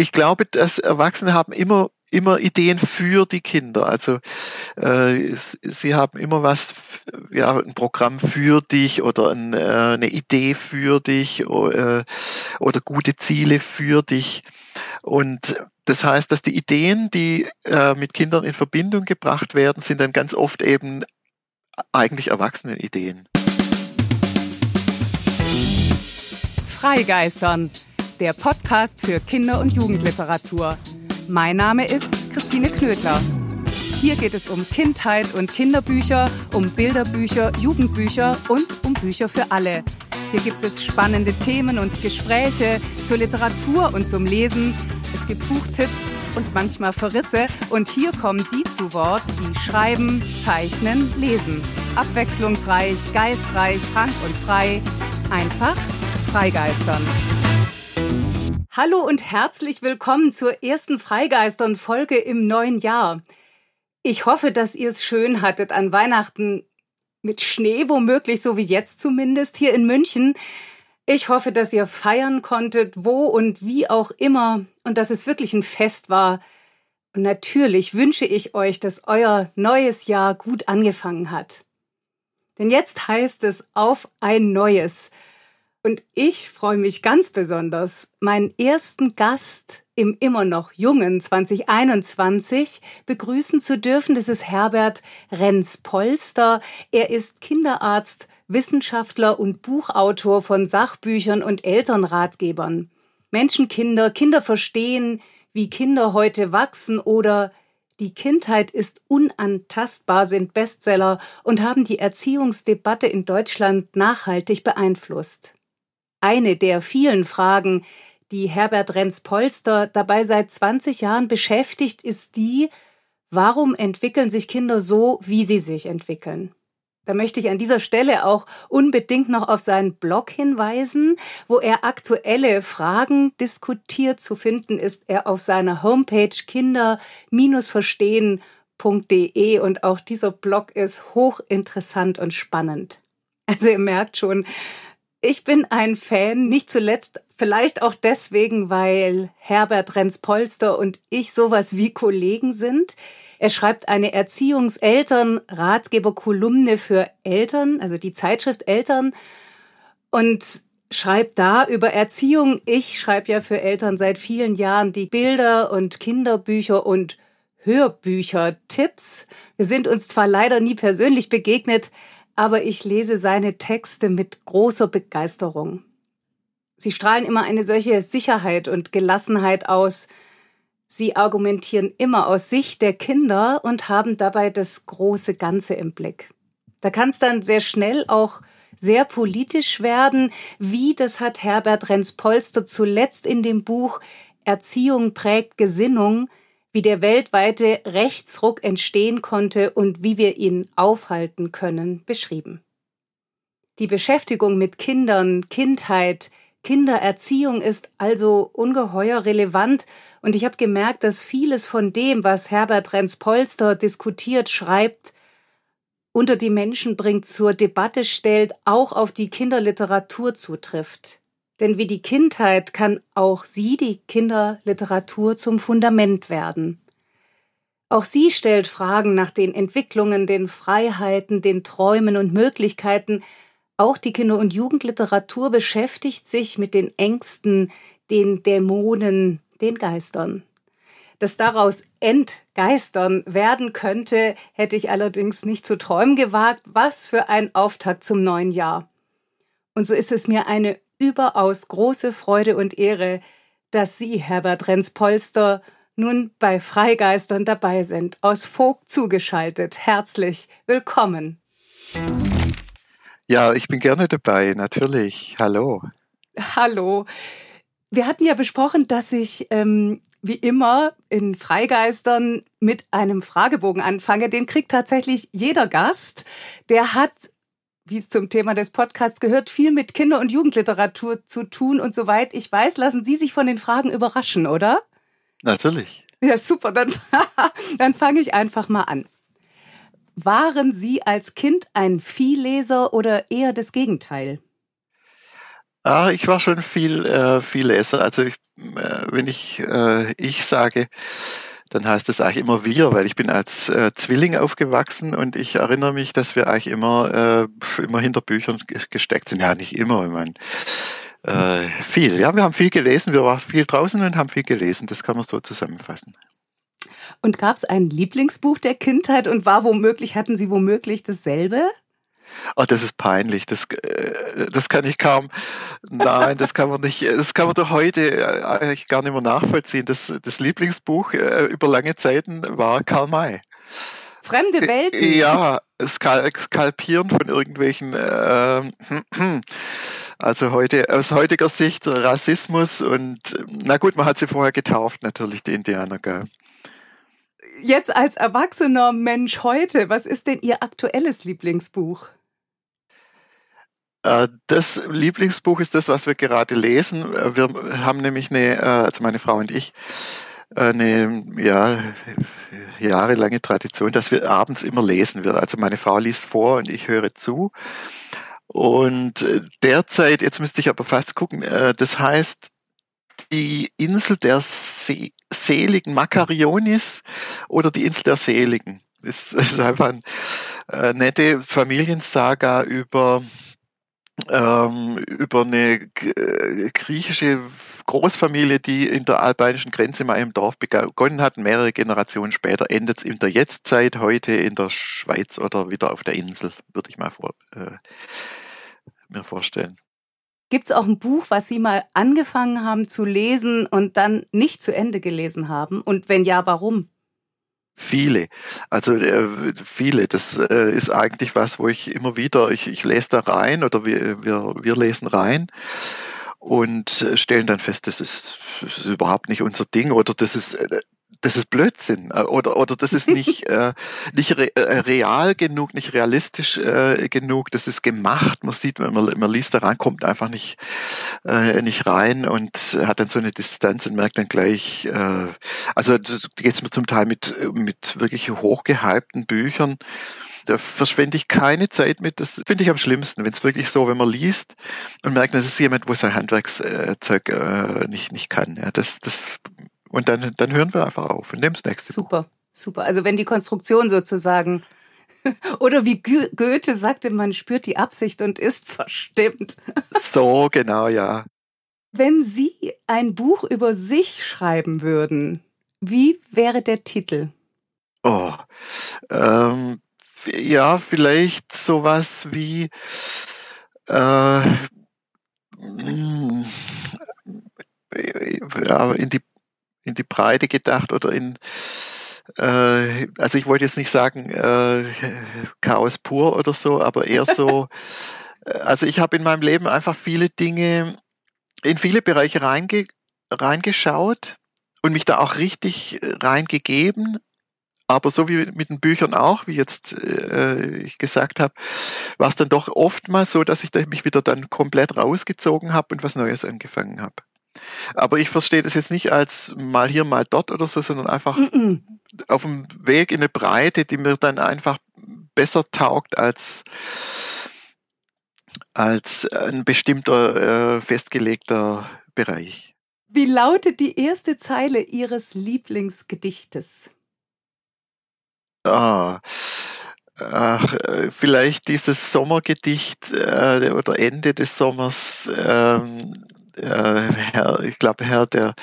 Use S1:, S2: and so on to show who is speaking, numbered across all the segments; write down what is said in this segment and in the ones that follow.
S1: ich glaube, dass Erwachsene haben immer immer Ideen für die Kinder. Also äh, sie haben immer was, ja, ein Programm für dich oder ein, äh, eine Idee für dich oder, äh, oder gute Ziele für dich. Und das heißt, dass die Ideen, die äh, mit Kindern in Verbindung gebracht werden, sind dann ganz oft eben eigentlich Erwachsenenideen.
S2: Freigeistern, der Podcast für Kinder- und Jugendliteratur. Mein Name ist Christine Knödler. Hier geht es um Kindheit und Kinderbücher, um Bilderbücher, Jugendbücher und um Bücher für alle. Hier gibt es spannende Themen und Gespräche zur Literatur und zum Lesen. Es gibt Buchtipps und manchmal Verrisse. Und hier kommen die zu Wort, die schreiben, zeichnen, lesen. Abwechslungsreich, geistreich, frank und frei. Einfach freigeistern. Hallo und herzlich willkommen zur ersten Freigeistern-Folge im neuen Jahr. Ich hoffe, dass ihr es schön hattet an Weihnachten mit Schnee, womöglich so wie jetzt zumindest hier in München. Ich hoffe, dass ihr feiern konntet, wo und wie auch immer, und dass es wirklich ein Fest war. Und natürlich wünsche ich euch, dass euer neues Jahr gut angefangen hat. Denn jetzt heißt es auf ein neues. Und ich freue mich ganz besonders, meinen ersten Gast im immer noch jungen 2021 begrüßen zu dürfen. Das ist Herbert Renz-Polster. Er ist Kinderarzt, Wissenschaftler und Buchautor von Sachbüchern und Elternratgebern. Menschenkinder, Kinder verstehen, wie Kinder heute wachsen oder die Kindheit ist unantastbar sind Bestseller und haben die Erziehungsdebatte in Deutschland nachhaltig beeinflusst. Eine der vielen Fragen, die Herbert Renz-Polster dabei seit 20 Jahren beschäftigt, ist die, warum entwickeln sich Kinder so, wie sie sich entwickeln? Da möchte ich an dieser Stelle auch unbedingt noch auf seinen Blog hinweisen, wo er aktuelle Fragen diskutiert. Zu finden ist er auf seiner Homepage kinder-verstehen.de und auch dieser Blog ist hochinteressant und spannend. Also ihr merkt schon, ich bin ein Fan, nicht zuletzt vielleicht auch deswegen, weil Herbert Renz-Polster und ich sowas wie Kollegen sind. Er schreibt eine Erziehungseltern-Ratgeber-Kolumne für Eltern, also die Zeitschrift Eltern, und schreibt da über Erziehung. Ich schreibe ja für Eltern seit vielen Jahren die Bilder und Kinderbücher und Hörbücher-Tipps. Wir sind uns zwar leider nie persönlich begegnet, aber ich lese seine Texte mit großer Begeisterung. Sie strahlen immer eine solche Sicherheit und Gelassenheit aus. Sie argumentieren immer aus Sicht der Kinder und haben dabei das große Ganze im Blick. Da kann es dann sehr schnell auch sehr politisch werden, wie das hat Herbert Renz-Polster zuletzt in dem Buch Erziehung prägt Gesinnung wie der weltweite Rechtsruck entstehen konnte und wie wir ihn aufhalten können, beschrieben. Die Beschäftigung mit Kindern, Kindheit, Kindererziehung ist also ungeheuer relevant und ich habe gemerkt, dass vieles von dem, was Herbert Renz-Polster diskutiert, schreibt, unter die Menschen bringt, zur Debatte stellt, auch auf die Kinderliteratur zutrifft. Denn wie die Kindheit kann auch sie, die Kinderliteratur, zum Fundament werden. Auch sie stellt Fragen nach den Entwicklungen, den Freiheiten, den Träumen und Möglichkeiten. Auch die Kinder- und Jugendliteratur beschäftigt sich mit den Ängsten, den Dämonen, den Geistern. Dass daraus Entgeistern werden könnte, hätte ich allerdings nicht zu träumen gewagt. Was für ein Auftakt zum neuen Jahr. Und so ist es mir eine überaus große Freude und Ehre, dass Sie, Herbert Renz-Polster, nun bei Freigeistern dabei sind, aus Vogt zugeschaltet. Herzlich willkommen.
S1: Ja, ich bin gerne dabei, natürlich. Hallo.
S2: Hallo. Wir hatten ja besprochen, dass ich ähm, wie immer in Freigeistern mit einem Fragebogen anfange. Den kriegt tatsächlich jeder Gast. Der hat wie es zum Thema des Podcasts gehört, viel mit Kinder- und Jugendliteratur zu tun. Und soweit ich weiß, lassen Sie sich von den Fragen überraschen, oder?
S1: Natürlich.
S2: Ja, super. Dann, dann fange ich einfach mal an. Waren Sie als Kind ein Vielleser oder eher das Gegenteil?
S1: Ah, ich war schon viel, äh, viel Leser. Also ich, äh, wenn ich äh, ich sage, dann heißt es eigentlich immer wir, weil ich bin als äh, Zwilling aufgewachsen und ich erinnere mich, dass wir eigentlich immer, äh, immer hinter Büchern gesteckt sind. Ja, nicht immer, ich meine, äh, viel. Ja, wir haben viel gelesen, wir waren viel draußen und haben viel gelesen. Das kann man so zusammenfassen.
S3: Und gab es ein Lieblingsbuch der Kindheit und war womöglich, hatten Sie womöglich dasselbe?
S1: Oh, das ist peinlich. Das, äh, das kann ich kaum. Nein, das kann man nicht. Das kann man doch heute äh, eigentlich gar nicht mehr nachvollziehen. Das, das Lieblingsbuch äh, über lange Zeiten war Karl May.
S3: Fremde Welten.
S1: Ja, Skalpieren von irgendwelchen, äh, also heute aus heutiger Sicht Rassismus und na gut, man hat sie vorher getauft natürlich die Indianer, gell?
S3: Jetzt als erwachsener Mensch heute, was ist denn Ihr aktuelles Lieblingsbuch?
S1: Äh, das Lieblingsbuch ist das, was wir gerade lesen. Äh, wir haben nämlich eine, äh, also meine Frau und ich, eine ja, jahrelange Tradition, dass wir abends immer lesen. Also meine Frau liest vor und ich höre zu. Und derzeit, jetzt müsste ich aber fast gucken, das heißt die Insel der See Seligen, Makarionis oder die Insel der Seligen. Das ist einfach eine nette Familiensaga über ähm, über eine äh, griechische Großfamilie, die in der albanischen Grenze mal im Dorf begonnen hat. Mehrere Generationen später endet es in der Jetztzeit, heute in der Schweiz oder wieder auf der Insel, würde ich mal vor, äh, mir vorstellen.
S3: Gibt es auch ein Buch, was Sie mal angefangen haben zu lesen und dann nicht zu Ende gelesen haben? Und wenn ja, warum?
S1: Viele, also äh, viele. Das äh, ist eigentlich was, wo ich immer wieder, ich, ich lese da rein oder wir, wir, wir lesen rein und äh, stellen dann fest, das ist, das ist überhaupt nicht unser Ding oder das ist äh, das ist Blödsinn äh, oder, oder das ist nicht, äh, nicht re, äh, real genug, nicht realistisch äh, genug, das ist gemacht. Man sieht, wenn man, man liest da rein, kommt einfach nicht, äh, nicht rein und hat dann so eine Distanz und merkt dann gleich, äh, also geht es mir zum Teil mit, mit wirklich hochgehypten Büchern, da verschwende ich keine Zeit mit. Das finde ich am schlimmsten, wenn es wirklich so, wenn man liest und merkt, das ist jemand, wo sein Handwerkszeug äh, nicht, nicht kann. Ja, das, das und dann, dann hören wir einfach auf und nehmen das nächste.
S3: Super, Buch. super. Also wenn die Konstruktion sozusagen oder wie Goethe sagte, man spürt die Absicht und ist verstimmt.
S1: So, genau, ja.
S3: Wenn Sie ein Buch über sich schreiben würden, wie wäre der Titel?
S1: Oh, ähm, ja, vielleicht sowas wie äh, mm, ja, in die in die Breite gedacht oder in, äh, also ich wollte jetzt nicht sagen äh, Chaos pur oder so, aber eher so, äh, also ich habe in meinem Leben einfach viele Dinge, in viele Bereiche reinge, reingeschaut und mich da auch richtig reingegeben. Aber so wie mit den Büchern auch, wie jetzt äh, ich gesagt habe, war es dann doch oftmals so, dass ich mich wieder dann komplett rausgezogen habe und was Neues angefangen habe. Aber ich verstehe das jetzt nicht als mal hier, mal dort oder so, sondern einfach mm -mm. auf dem Weg in eine Breite, die mir dann einfach besser taugt als, als ein bestimmter äh, festgelegter Bereich.
S3: Wie lautet die erste Zeile Ihres Lieblingsgedichtes?
S1: Ah, ach, äh, vielleicht dieses Sommergedicht äh, oder Ende des Sommers. Ähm, äh, Herr, ich glaube, Herr, der,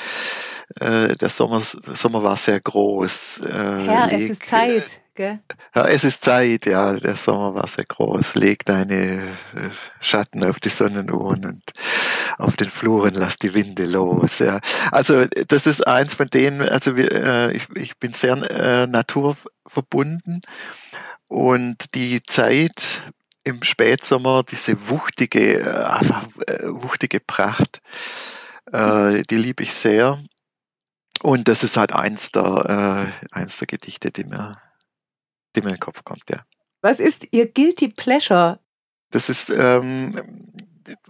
S1: äh, der Sommer, Sommer war sehr groß.
S3: Äh, Herr, leg, es ist Zeit, gell?
S1: Ja, es ist Zeit, ja, der Sommer war sehr groß. Leg deine äh, Schatten auf die Sonnenuhren und auf den Fluren lass die Winde los. Ja. Also das ist eins von denen, also äh, ich, ich bin sehr äh, naturverbunden und die Zeit im Spätsommer diese wuchtige, äh, äh, wuchtige Pracht, äh, die liebe ich sehr. Und das ist halt eins der, äh, eins der Gedichte, die mir, die mir in den Kopf kommt, ja.
S3: Was ist Ihr Guilty Pleasure?
S1: Das ist, ähm,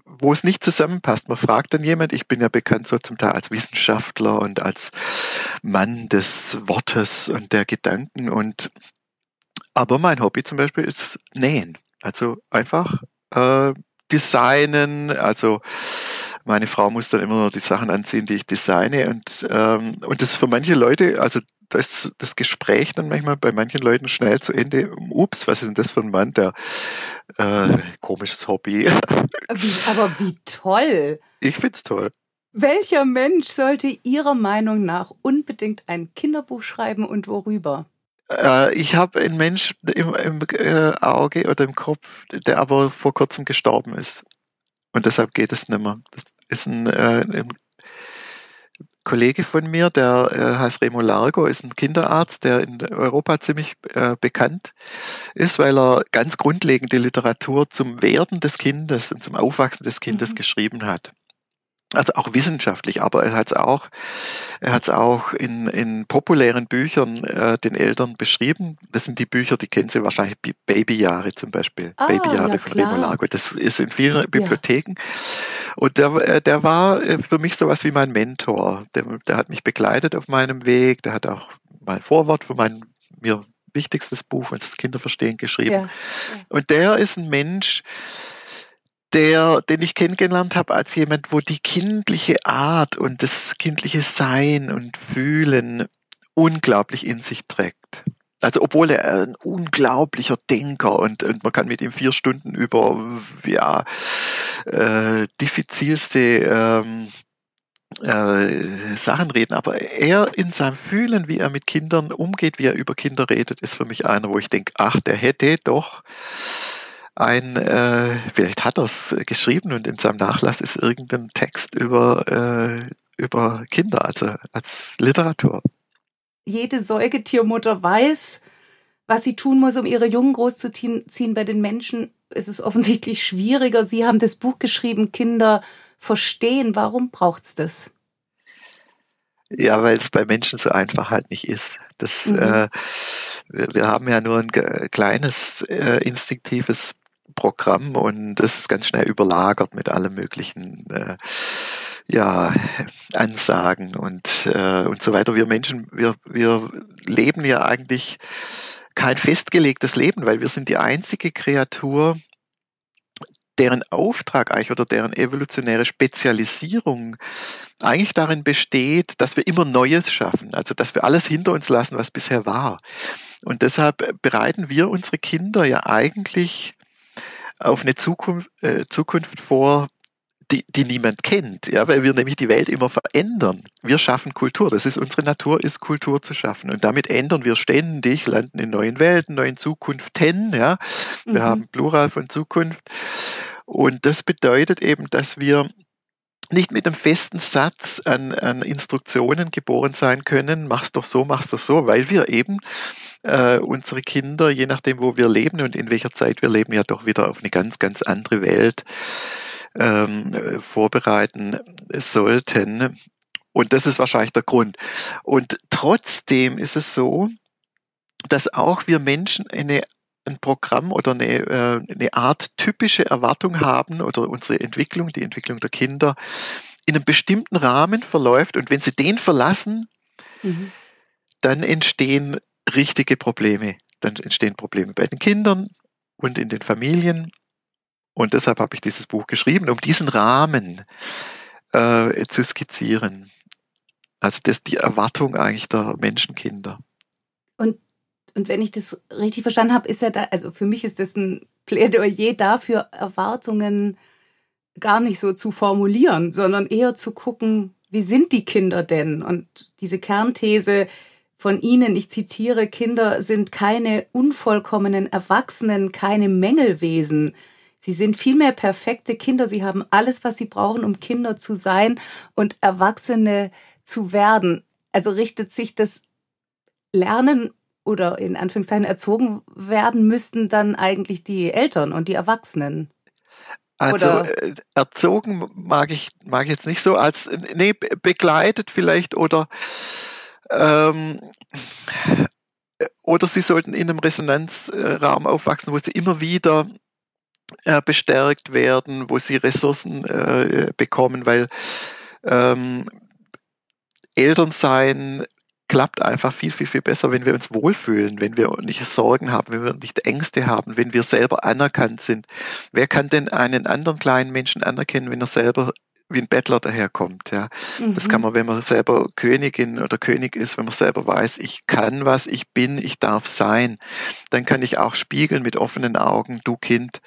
S1: wo es nicht zusammenpasst. Man fragt dann jemand, ich bin ja bekannt so zum Teil als Wissenschaftler und als Mann des Wortes und der Gedanken und aber mein Hobby zum Beispiel ist Nähen. Also einfach äh, designen. Also meine Frau muss dann immer die Sachen anziehen, die ich designe. Und, ähm, und das ist für manche Leute, also da ist das Gespräch dann manchmal bei manchen Leuten schnell zu Ende. Ups, was ist denn das für ein Mann, der äh, komisches Hobby.
S2: Wie, aber wie toll.
S1: Ich find's toll.
S2: Welcher Mensch sollte Ihrer Meinung nach unbedingt ein Kinderbuch schreiben und worüber?
S1: Äh, ich habe einen Mensch im, im äh, Auge oder im Kopf, der aber vor kurzem gestorben ist. Und deshalb geht es nicht mehr. Das ist ein, äh, ein Kollege von mir, der heißt Remo Largo, ist ein Kinderarzt, der in Europa ziemlich bekannt ist, weil er ganz grundlegende Literatur zum Werden des Kindes und zum Aufwachsen des Kindes mhm. geschrieben hat also auch wissenschaftlich, aber er hat es auch, er hat es auch in, in populären Büchern äh, den Eltern beschrieben. Das sind die Bücher, die kennen Sie wahrscheinlich, Babyjahre zum Beispiel,
S2: ah,
S1: Babyjahre
S2: ja,
S1: von Remo Lago. Das ist in vielen Bibliotheken. Ja. Und der, äh, der war äh, für mich sowas wie mein Mentor. Der, der hat mich begleitet auf meinem Weg. Der hat auch mein Vorwort für mein mir wichtigstes Buch, das Kinderverstehen, geschrieben. Ja, Und der ist ein Mensch, der, den ich kennengelernt habe als jemand, wo die kindliche Art und das kindliche Sein und Fühlen unglaublich in sich trägt. Also obwohl er ein unglaublicher Denker und, und man kann mit ihm vier Stunden über ja, äh, diffizilste ähm, äh, Sachen reden, aber er in seinem Fühlen, wie er mit Kindern umgeht, wie er über Kinder redet, ist für mich einer, wo ich denke, ach, der hätte doch ein, äh, vielleicht hat er es geschrieben und in seinem Nachlass ist irgendein Text über, äh, über Kinder, also als Literatur.
S2: Jede Säugetiermutter weiß, was sie tun muss, um ihre Jungen großzuziehen. Bei den Menschen ist es offensichtlich schwieriger. Sie haben das Buch geschrieben, Kinder verstehen. Warum braucht's das?
S1: Ja, weil es bei Menschen so einfach halt nicht ist. Das, mhm. äh, wir, wir, haben ja nur ein kleines äh, instinktives Programm und das ist ganz schnell überlagert mit allen möglichen äh, ja, Ansagen und, äh, und so weiter. Wir Menschen, wir, wir leben ja eigentlich kein festgelegtes Leben, weil wir sind die einzige Kreatur, deren Auftrag eigentlich oder deren evolutionäre Spezialisierung eigentlich darin besteht, dass wir immer Neues schaffen, also dass wir alles hinter uns lassen, was bisher war. Und deshalb bereiten wir unsere Kinder ja eigentlich auf eine Zukunft, äh, Zukunft vor, die, die niemand kennt, ja, weil wir nämlich die Welt immer verändern. Wir schaffen Kultur. Das ist unsere Natur, ist Kultur zu schaffen. Und damit ändern wir ständig, landen in neuen Welten, neuen Zukunften, ja. Wir mhm. haben Plural von Zukunft. Und das bedeutet eben, dass wir nicht mit einem festen Satz an, an Instruktionen geboren sein können, mach's doch so, mach's doch so, weil wir eben äh, unsere Kinder, je nachdem, wo wir leben und in welcher Zeit wir leben, ja doch wieder auf eine ganz, ganz andere Welt ähm, vorbereiten sollten. Und das ist wahrscheinlich der Grund. Und trotzdem ist es so, dass auch wir Menschen eine ein Programm oder eine, äh, eine Art typische Erwartung haben oder unsere Entwicklung, die Entwicklung der Kinder, in einem bestimmten Rahmen verläuft. Und wenn sie den verlassen, mhm. dann entstehen richtige Probleme. Dann entstehen Probleme bei den Kindern und in den Familien. Und deshalb habe ich dieses Buch geschrieben, um diesen Rahmen äh, zu skizzieren. Also das ist die Erwartung eigentlich der Menschenkinder.
S2: Und, wenn ich das richtig verstanden habe, ist ja da, also für mich ist das ein Plädoyer dafür, Erwartungen gar nicht so zu formulieren, sondern eher zu gucken, wie sind die Kinder denn? Und diese Kernthese, von ihnen, ich zitiere, Kinder sind keine unvollkommenen Erwachsenen, keine Mängelwesen. Sie sind vielmehr perfekte Kinder. Sie haben alles, was sie brauchen, um Kinder zu sein und Erwachsene zu werden. Also richtet sich das Lernen oder in Anführungszeichen erzogen werden müssten dann eigentlich die Eltern und die Erwachsenen.
S1: Also oder? Äh, erzogen mag ich mag jetzt nicht so als nee begleitet vielleicht oder ähm, oder sie sollten in einem Resonanzraum aufwachsen, wo sie immer wieder äh, bestärkt werden, wo sie Ressourcen äh, bekommen, weil ähm, Elternsein klappt einfach viel, viel, viel besser, wenn wir uns wohlfühlen, wenn wir nicht Sorgen haben, wenn wir nicht Ängste haben, wenn wir selber anerkannt sind. Wer kann denn einen anderen kleinen Menschen anerkennen, wenn er selber wie ein Bettler daherkommt. Ja. Mhm. Das kann man, wenn man selber Königin oder König ist, wenn man selber weiß, ich kann was, ich bin, ich darf sein, dann kann ich auch spiegeln mit offenen Augen, du Kind,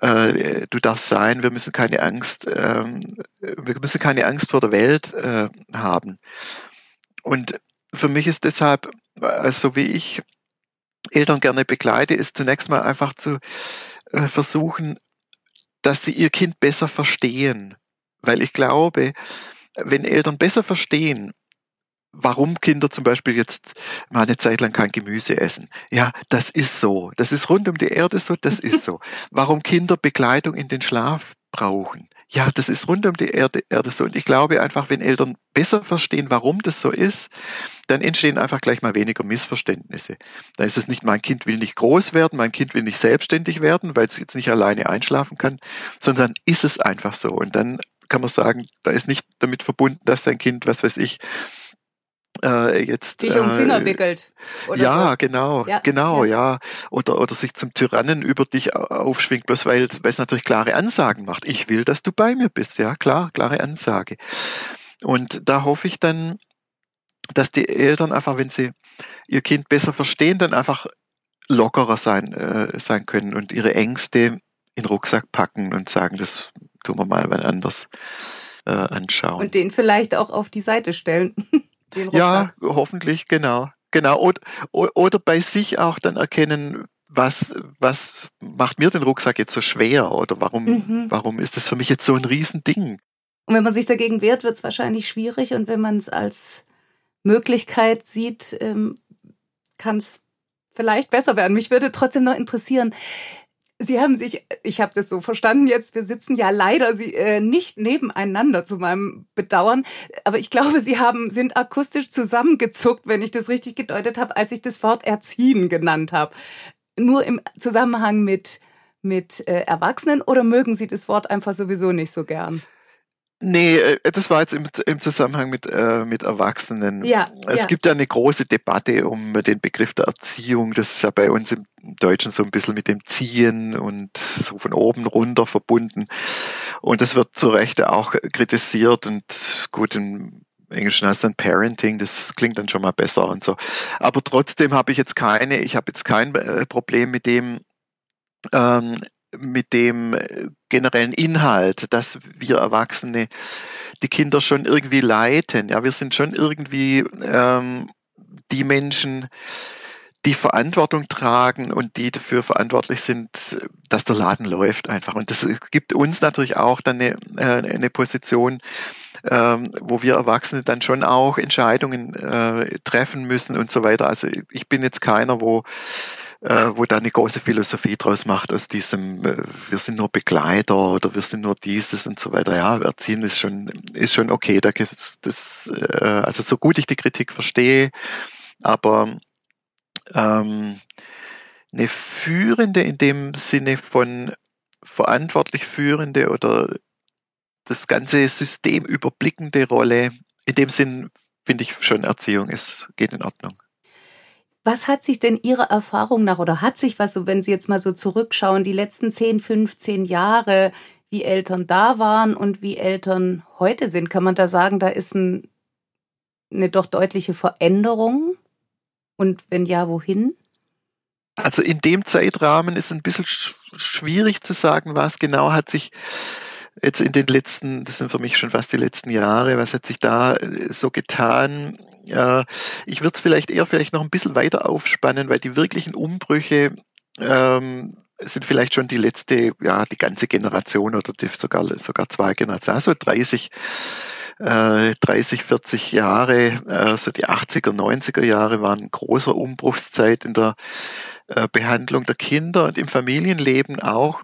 S1: äh, du darfst sein, wir müssen keine Angst, äh, wir müssen keine Angst vor der Welt äh, haben. Und für mich ist deshalb, also wie ich Eltern gerne begleite, ist zunächst mal einfach zu äh, versuchen, dass sie ihr Kind besser verstehen. Weil ich glaube, wenn Eltern besser verstehen, warum Kinder zum Beispiel jetzt mal eine Zeit lang kein Gemüse essen. Ja, das ist so. Das ist rund um die Erde so, das ist so. Warum Kinder Begleitung in den Schlaf brauchen. Ja, das ist rund um die Erde, Erde so. Und ich glaube einfach, wenn Eltern besser verstehen, warum das so ist, dann entstehen einfach gleich mal weniger Missverständnisse. Dann ist es nicht, mein Kind will nicht groß werden, mein Kind will nicht selbstständig werden, weil es jetzt nicht alleine einschlafen kann, sondern ist es einfach so. Und dann kann man sagen, da ist nicht damit verbunden, dass dein Kind, was weiß ich, äh, jetzt
S3: sich um Finger äh, wickelt.
S1: ja, so. genau, ja, genau, ja. ja. Oder oder sich zum Tyrannen über dich aufschwingt, bloß weil es natürlich klare Ansagen macht. Ich will, dass du bei mir bist, ja, klar, klare Ansage. Und da hoffe ich dann, dass die Eltern einfach, wenn sie ihr Kind besser verstehen, dann einfach lockerer sein, äh, sein können und ihre Ängste in den Rucksack packen und sagen, das tun wir mal wann anders äh, anschauen.
S3: Und den vielleicht auch auf die Seite stellen.
S1: ja, hoffentlich, genau. Genau. Oder, oder bei sich auch dann erkennen, was, was macht mir den Rucksack jetzt so schwer oder warum, mhm. warum ist das für mich jetzt so ein Riesending?
S3: Und wenn man sich dagegen wehrt, wird es wahrscheinlich schwierig und wenn man es als Möglichkeit sieht, ähm, kann es vielleicht besser werden. Mich würde trotzdem noch interessieren, Sie haben sich, ich habe das so verstanden jetzt, wir sitzen ja leider Sie, äh, nicht nebeneinander zu meinem Bedauern, aber ich glaube, Sie haben, sind akustisch zusammengezuckt, wenn ich das richtig gedeutet habe, als ich das Wort Erziehen genannt habe. Nur im Zusammenhang mit, mit äh, Erwachsenen oder mögen Sie das Wort einfach sowieso nicht so gern?
S1: Nee, äh, das war jetzt im, im Zusammenhang mit, äh, mit Erwachsenen. Ja, es ja. gibt ja eine große Debatte um den Begriff der Erziehung. Das ist ja bei uns im Deutschen so ein bisschen mit dem Ziehen und so von oben runter verbunden. Und das wird zu Recht auch kritisiert und gut, im Englischen heißt dann Parenting, das klingt dann schon mal besser und so. Aber trotzdem habe ich jetzt keine, ich habe jetzt kein äh, Problem mit dem, ähm, mit dem äh, generellen Inhalt, dass wir Erwachsene die Kinder schon irgendwie leiten. Ja, wir sind schon irgendwie ähm, die Menschen, die Verantwortung tragen und die dafür verantwortlich sind, dass der Laden läuft einfach. Und das gibt uns natürlich auch dann eine, äh, eine Position, ähm, wo wir Erwachsene dann schon auch Entscheidungen äh, treffen müssen und so weiter. Also ich bin jetzt keiner, wo äh, wo da eine große Philosophie draus macht aus diesem, äh, wir sind nur Begleiter oder wir sind nur dieses und so weiter. Ja, erziehen ist schon, ist schon okay. Da ist das, äh, also so gut ich die Kritik verstehe, aber ähm, eine Führende in dem Sinne von verantwortlich Führende oder das ganze System überblickende Rolle, in dem Sinn finde ich schon Erziehung ist, geht in Ordnung.
S3: Was hat sich denn Ihrer Erfahrung nach oder hat sich was, so wenn Sie jetzt mal so zurückschauen, die letzten 10, 15 Jahre, wie Eltern da waren und wie Eltern heute sind? Kann man da sagen, da ist ein, eine doch deutliche Veränderung? Und wenn ja, wohin?
S1: Also in dem Zeitrahmen ist es ein bisschen schwierig zu sagen, was genau hat sich jetzt in den letzten, das sind für mich schon fast die letzten Jahre, was hat sich da äh, so getan? Ich würde es vielleicht eher vielleicht noch ein bisschen weiter aufspannen, weil die wirklichen Umbrüche ähm, sind vielleicht schon die letzte, ja, die ganze Generation oder sogar, sogar zwei Generationen, also 30, äh, 30, 40 Jahre, äh, so die 80er, 90er Jahre waren großer Umbruchszeit in der äh, Behandlung der Kinder und im Familienleben auch.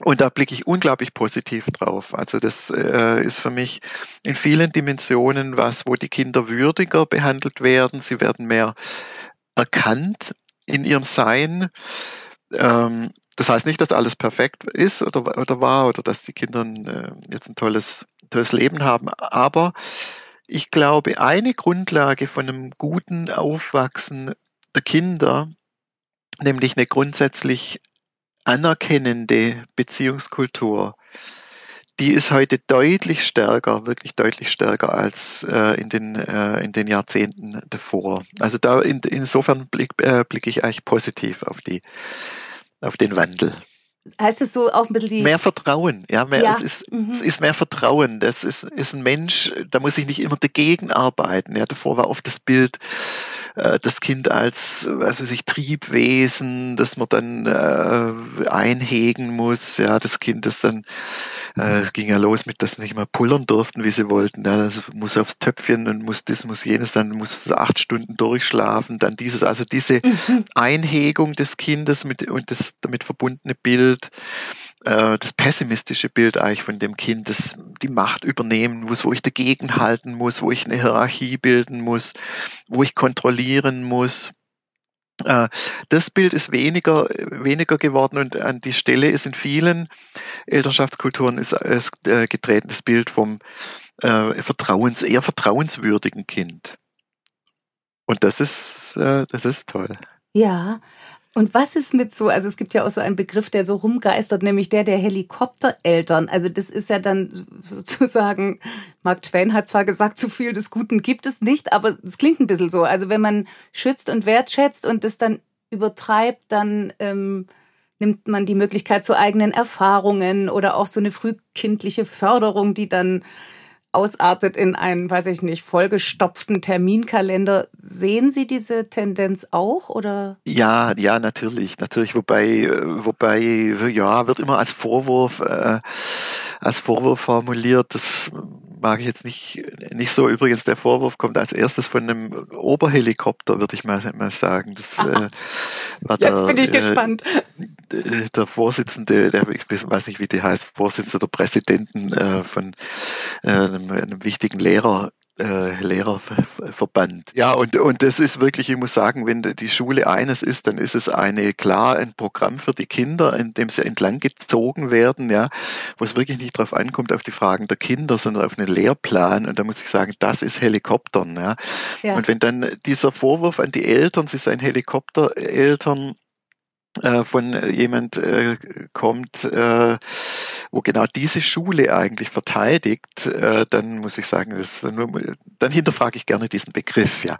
S1: Und da blicke ich unglaublich positiv drauf. Also das äh, ist für mich in vielen Dimensionen was, wo die Kinder würdiger behandelt werden. Sie werden mehr erkannt in ihrem Sein. Ähm, das heißt nicht, dass alles perfekt ist oder, oder war oder dass die Kinder äh, jetzt ein tolles, tolles Leben haben. Aber ich glaube, eine Grundlage von einem guten Aufwachsen der Kinder, nämlich eine grundsätzlich anerkennende Beziehungskultur, die ist heute deutlich stärker, wirklich deutlich stärker als äh, in, den, äh, in den Jahrzehnten davor. Also da in, insofern blicke äh, blick ich eigentlich positiv auf die auf den Wandel
S3: heißt es so auch ein bisschen die.
S1: Mehr Vertrauen, ja, mehr, ja. Es, ist, mhm. es ist mehr Vertrauen. Das ist, ist ein Mensch, da muss ich nicht immer dagegen arbeiten. Ja, davor war oft das Bild, äh, das Kind als, was weiß ich, Triebwesen, das man dann äh, einhegen muss. Ja, das Kind, das dann, äh, es ging ja los mit, dass sie nicht mehr pullern durften, wie sie wollten. Ja, das muss aufs Töpfchen und muss das, muss jenes, dann muss es acht Stunden durchschlafen, dann dieses, also diese mhm. Einhegung des Kindes mit, und das damit verbundene Bild, äh, das pessimistische Bild eigentlich von dem Kind, das die Macht übernehmen muss, wo ich dagegen halten muss, wo ich eine Hierarchie bilden muss, wo ich kontrollieren muss. Äh, das Bild ist weniger, weniger geworden und an die Stelle ist in vielen Elternschaftskulturen ist, ist äh, getreten das Bild vom äh, vertrauens, eher vertrauenswürdigen Kind. Und das ist, äh, das ist toll.
S3: Ja, und was ist mit so, also es gibt ja auch so einen Begriff, der so rumgeistert, nämlich der der Helikoptereltern. Also das ist ja dann sozusagen, Mark Twain hat zwar gesagt, zu viel des Guten gibt es nicht, aber es klingt ein bisschen so. Also wenn man schützt und wertschätzt und das dann übertreibt, dann ähm, nimmt man die Möglichkeit zu eigenen Erfahrungen oder auch so eine frühkindliche Förderung, die dann ausartet in einen, weiß ich nicht, vollgestopften Terminkalender. Sehen Sie diese Tendenz auch oder?
S1: Ja, ja, natürlich, natürlich. Wobei, wobei, ja, wird immer als Vorwurf, äh, als Vorwurf formuliert. Das mag ich jetzt nicht, nicht so. Übrigens, der Vorwurf kommt als erstes von einem Oberhelikopter, würde ich mal, mal sagen. Das,
S3: äh, war jetzt der, bin ich äh, gespannt.
S1: Der Vorsitzende, der, ich weiß nicht, wie die heißt, Vorsitzende der Präsidenten äh, von äh, einem, einem wichtigen Lehrer, äh, Lehrerverband. Ja, und, und das ist wirklich, ich muss sagen, wenn die Schule eines ist, dann ist es eine klar ein Programm für die Kinder, in dem sie entlang gezogen werden, ja, wo es wirklich nicht darauf ankommt, auf die Fragen der Kinder, sondern auf einen Lehrplan. Und da muss ich sagen, das ist Helikoptern. Ja. ja. Und wenn dann dieser Vorwurf an die Eltern, sie seien Helikoptereltern, äh, von jemand äh, kommt, äh, wo genau diese Schule eigentlich verteidigt, äh, dann muss ich sagen, das, dann hinterfrage ich gerne diesen Begriff, ja.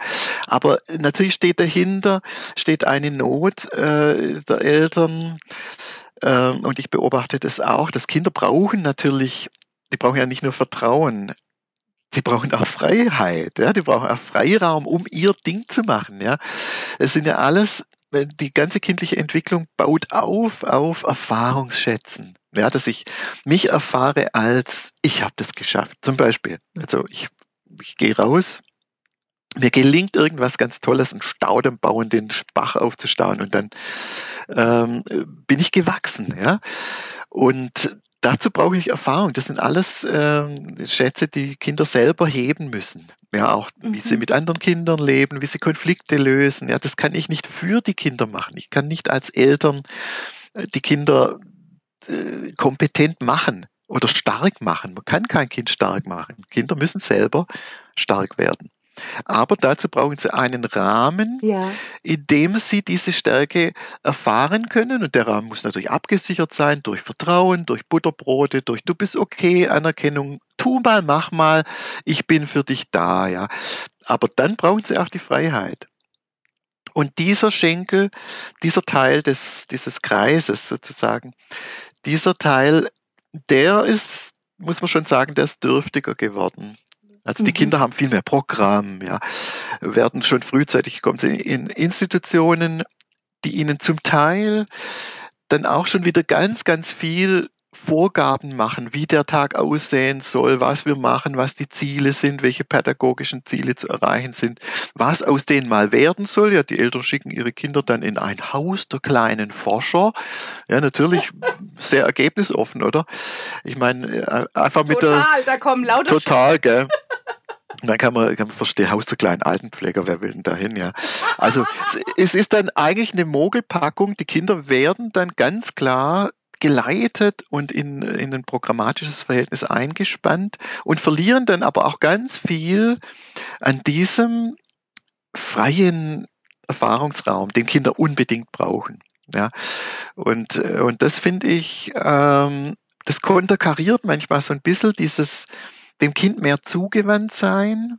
S1: Aber natürlich steht dahinter, steht eine Not äh, der Eltern, äh, und ich beobachte das auch, dass Kinder brauchen natürlich, die brauchen ja nicht nur Vertrauen, Sie brauchen auch Freiheit, ja, die brauchen auch Freiraum, um ihr Ding zu machen, ja. Es sind ja alles die ganze kindliche Entwicklung baut auf auf Erfahrungsschätzen. Ja, dass ich mich erfahre als ich habe das geschafft. Zum Beispiel, also ich, ich gehe raus, mir gelingt irgendwas ganz Tolles, einen Staudamm bauen, den Bach aufzustauen und dann ähm, bin ich gewachsen. Ja? Und dazu brauche ich Erfahrung. Das sind alles ähm, Schätze, die Kinder selber heben müssen. Ja, auch wie sie mhm. mit anderen Kindern leben, wie sie Konflikte lösen. Ja, das kann ich nicht für die Kinder machen. Ich kann nicht als Eltern äh, die Kinder äh, kompetent machen oder stark machen. Man kann kein Kind stark machen. Kinder müssen selber stark werden. Aber dazu brauchen sie einen Rahmen, ja. in dem sie diese Stärke erfahren können. Und der Rahmen muss natürlich abgesichert sein durch Vertrauen, durch Butterbrote, durch du bist okay, Anerkennung, tu mal, mach mal, ich bin für dich da, ja. Aber dann brauchen sie auch die Freiheit. Und dieser Schenkel, dieser Teil des, dieses Kreises sozusagen, dieser Teil, der ist, muss man schon sagen, der ist dürftiger geworden. Also die mhm. Kinder haben viel mehr Programm, ja, werden schon frühzeitig kommen sie in Institutionen, die ihnen zum Teil dann auch schon wieder ganz, ganz viel Vorgaben machen, wie der Tag aussehen soll, was wir machen, was die Ziele sind, welche pädagogischen Ziele zu erreichen sind, was aus denen mal werden soll. Ja, die Eltern schicken ihre Kinder dann in ein Haus der kleinen Forscher. Ja, natürlich sehr ergebnisoffen, oder? Ich meine, äh, einfach mit
S3: total, der. da kommen lauter
S1: Total, gell? Und dann kann man, kann man verstehen, Haus der kleinen Altenpfleger, wer will denn dahin, ja. Also es ist dann eigentlich eine Mogelpackung. Die Kinder werden dann ganz klar geleitet und in, in ein programmatisches Verhältnis eingespannt und verlieren dann aber auch ganz viel an diesem freien Erfahrungsraum, den Kinder unbedingt brauchen. Ja, und, und das finde ich, ähm, das konterkariert manchmal so ein bisschen dieses dem Kind mehr zugewandt sein,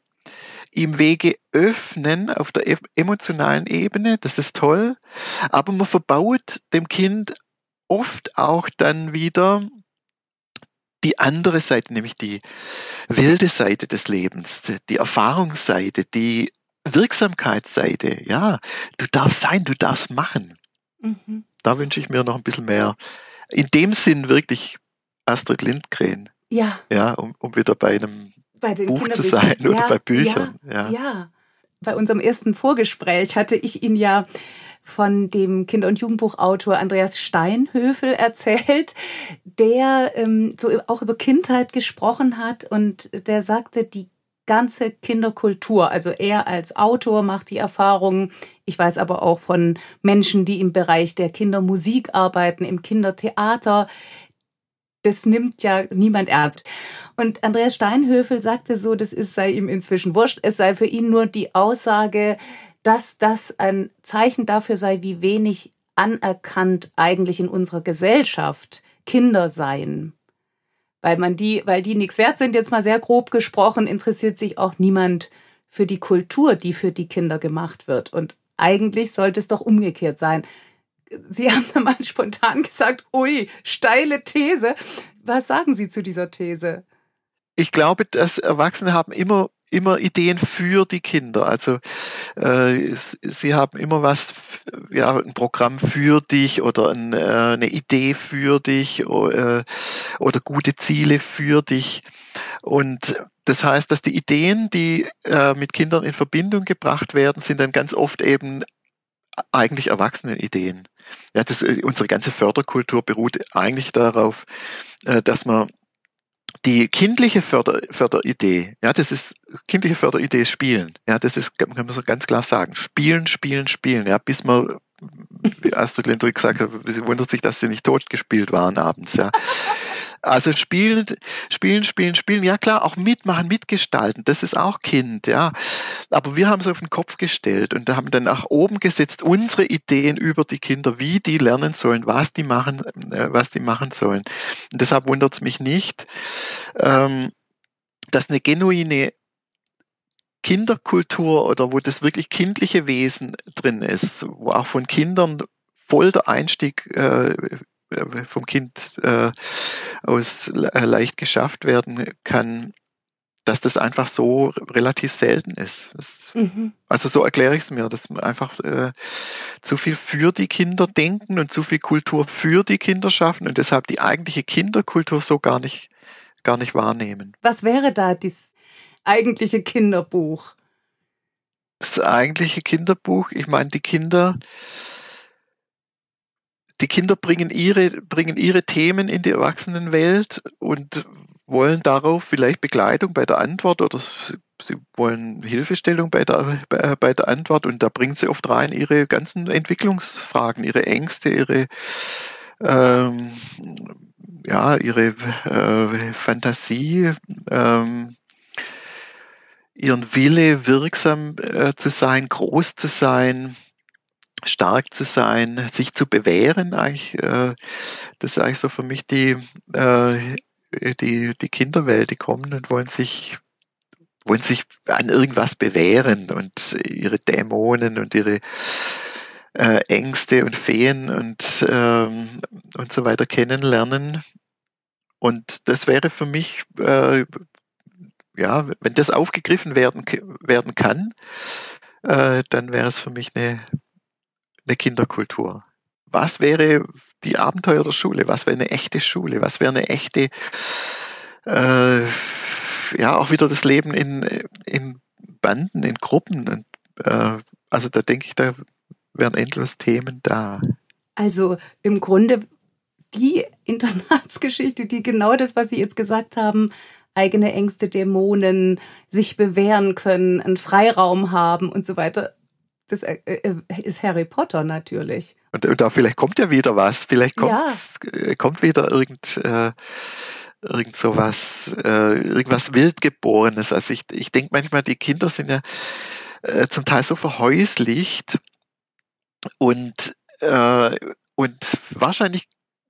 S1: ihm Wege öffnen auf der emotionalen Ebene, das ist toll, aber man verbaut dem Kind oft auch dann wieder die andere Seite, nämlich die wilde Seite des Lebens, die Erfahrungsseite, die Wirksamkeitsseite. Ja, du darfst sein, du darfst machen. Mhm. Da wünsche ich mir noch ein bisschen mehr. In dem Sinn wirklich Astrid Lindgren. Ja. Ja, um, um wieder bei einem bei Buch zu sein ja, oder bei Büchern.
S2: Ja, ja. ja, bei unserem ersten Vorgespräch hatte ich ihn ja von dem Kinder- und Jugendbuchautor Andreas Steinhöfel erzählt, der ähm, so auch über Kindheit gesprochen hat und der sagte, die ganze Kinderkultur, also er als Autor macht die Erfahrung, ich weiß aber auch von Menschen, die im Bereich der Kindermusik arbeiten, im Kindertheater, das nimmt ja niemand ernst. Und Andreas Steinhöfel sagte so, das ist, sei ihm inzwischen wurscht, es sei für ihn nur die Aussage, dass das ein Zeichen dafür sei, wie wenig anerkannt eigentlich in unserer Gesellschaft Kinder seien. Weil man die, weil die nichts wert sind, jetzt mal sehr grob gesprochen, interessiert sich auch niemand für die Kultur, die für die Kinder gemacht wird. Und eigentlich sollte es doch umgekehrt sein. Sie haben da mal spontan gesagt, ui, steile These. Was sagen Sie zu dieser These?
S1: Ich glaube, dass Erwachsene haben immer immer Ideen für die Kinder. Also äh, sie haben immer was, ja, ein Programm für dich oder ein, äh, eine Idee für dich oder, äh, oder gute Ziele für dich. Und das heißt, dass die Ideen, die äh, mit Kindern in Verbindung gebracht werden, sind dann ganz oft eben eigentlich Erwachsenenideen. Ja, das, äh, unsere ganze Förderkultur beruht eigentlich darauf, äh, dass man die kindliche Förder, Förderidee, ja, das ist, kindliche Förderidee ist Spielen. Ja, das ist, kann man so ganz klar sagen. Spielen, spielen, spielen, ja, bis man, wie Astrid Lindgren gesagt hat, sie wundert sich, dass sie nicht totgespielt waren abends, ja. Also spielen, spielen, spielen, spielen. Ja klar, auch mitmachen, mitgestalten. Das ist auch Kind, ja. Aber wir haben es auf den Kopf gestellt und haben dann nach oben gesetzt unsere Ideen über die Kinder, wie die lernen sollen, was die machen, äh, was die machen sollen. Und deshalb wundert es mich nicht, ähm, dass eine genuine Kinderkultur oder wo das wirklich kindliche Wesen drin ist, wo auch von Kindern voll der Einstieg äh, äh, vom Kind äh, aus äh, leicht geschafft werden kann, dass das einfach so relativ selten ist. Das, mhm. Also so erkläre ich es mir, dass einfach äh, zu viel für die Kinder denken und zu viel Kultur für die Kinder schaffen und deshalb die eigentliche Kinderkultur so gar nicht, gar nicht wahrnehmen.
S2: Was wäre da das eigentliche Kinderbuch?
S1: Das eigentliche Kinderbuch, ich meine, die Kinder die Kinder bringen ihre, bringen ihre Themen in die Erwachsenenwelt und wollen darauf vielleicht Begleitung bei der Antwort oder sie, wollen Hilfestellung bei der, bei, der Antwort und da bringen sie oft rein ihre ganzen Entwicklungsfragen, ihre Ängste, ihre ähm, ja, ihre äh, Fantasie, ähm, ihren Wille, wirksam äh, zu sein, groß zu sein, stark zu sein, sich zu bewähren, eigentlich, äh, das ist eigentlich so für mich die, äh, die, die Kinderwelt, die kommen und wollen sich, wollen sich an irgendwas bewähren und ihre Dämonen und ihre äh, Ängste und Feen und, ähm, und so weiter kennenlernen. Und das wäre für mich, äh, ja, wenn das aufgegriffen werden, werden kann, äh, dann wäre es für mich eine eine Kinderkultur? Was wäre die Abenteuer der Schule? Was wäre eine echte Schule? Was wäre eine echte, äh, ja, auch wieder das Leben in, in Banden, in Gruppen? Und, äh, also da denke ich, da wären endlos Themen da.
S2: Also im Grunde die Internatsgeschichte, die genau das, was Sie jetzt gesagt haben, eigene Ängste, Dämonen, sich bewähren können, einen Freiraum haben und so weiter, das äh, äh, ist Harry Potter natürlich.
S1: Und, und da vielleicht kommt ja wieder was. Vielleicht kommt, ja. Äh, kommt wieder irgend, äh, irgend sowas, äh, irgendwas Wildgeborenes. Also ich, ich denke manchmal, die Kinder sind ja äh, zum Teil so verhäuslicht und, äh, und wahrscheinlich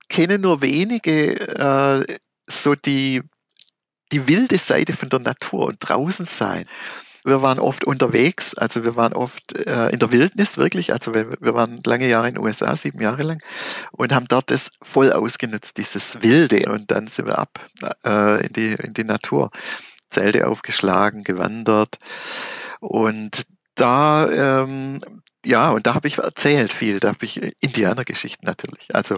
S1: kennen nur wenige äh, so die, die wilde Seite von der Natur und draußen sein wir waren oft unterwegs, also wir waren oft äh, in der Wildnis wirklich, also wir, wir, waren lange Jahre in den USA, sieben Jahre lang, und haben dort das voll ausgenutzt, dieses Wilde. Und dann sind wir ab äh, in, die, in die Natur, Zelte aufgeschlagen, gewandert. Und da, ähm, ja, und da habe ich erzählt viel, da habe ich Indianergeschichten natürlich, also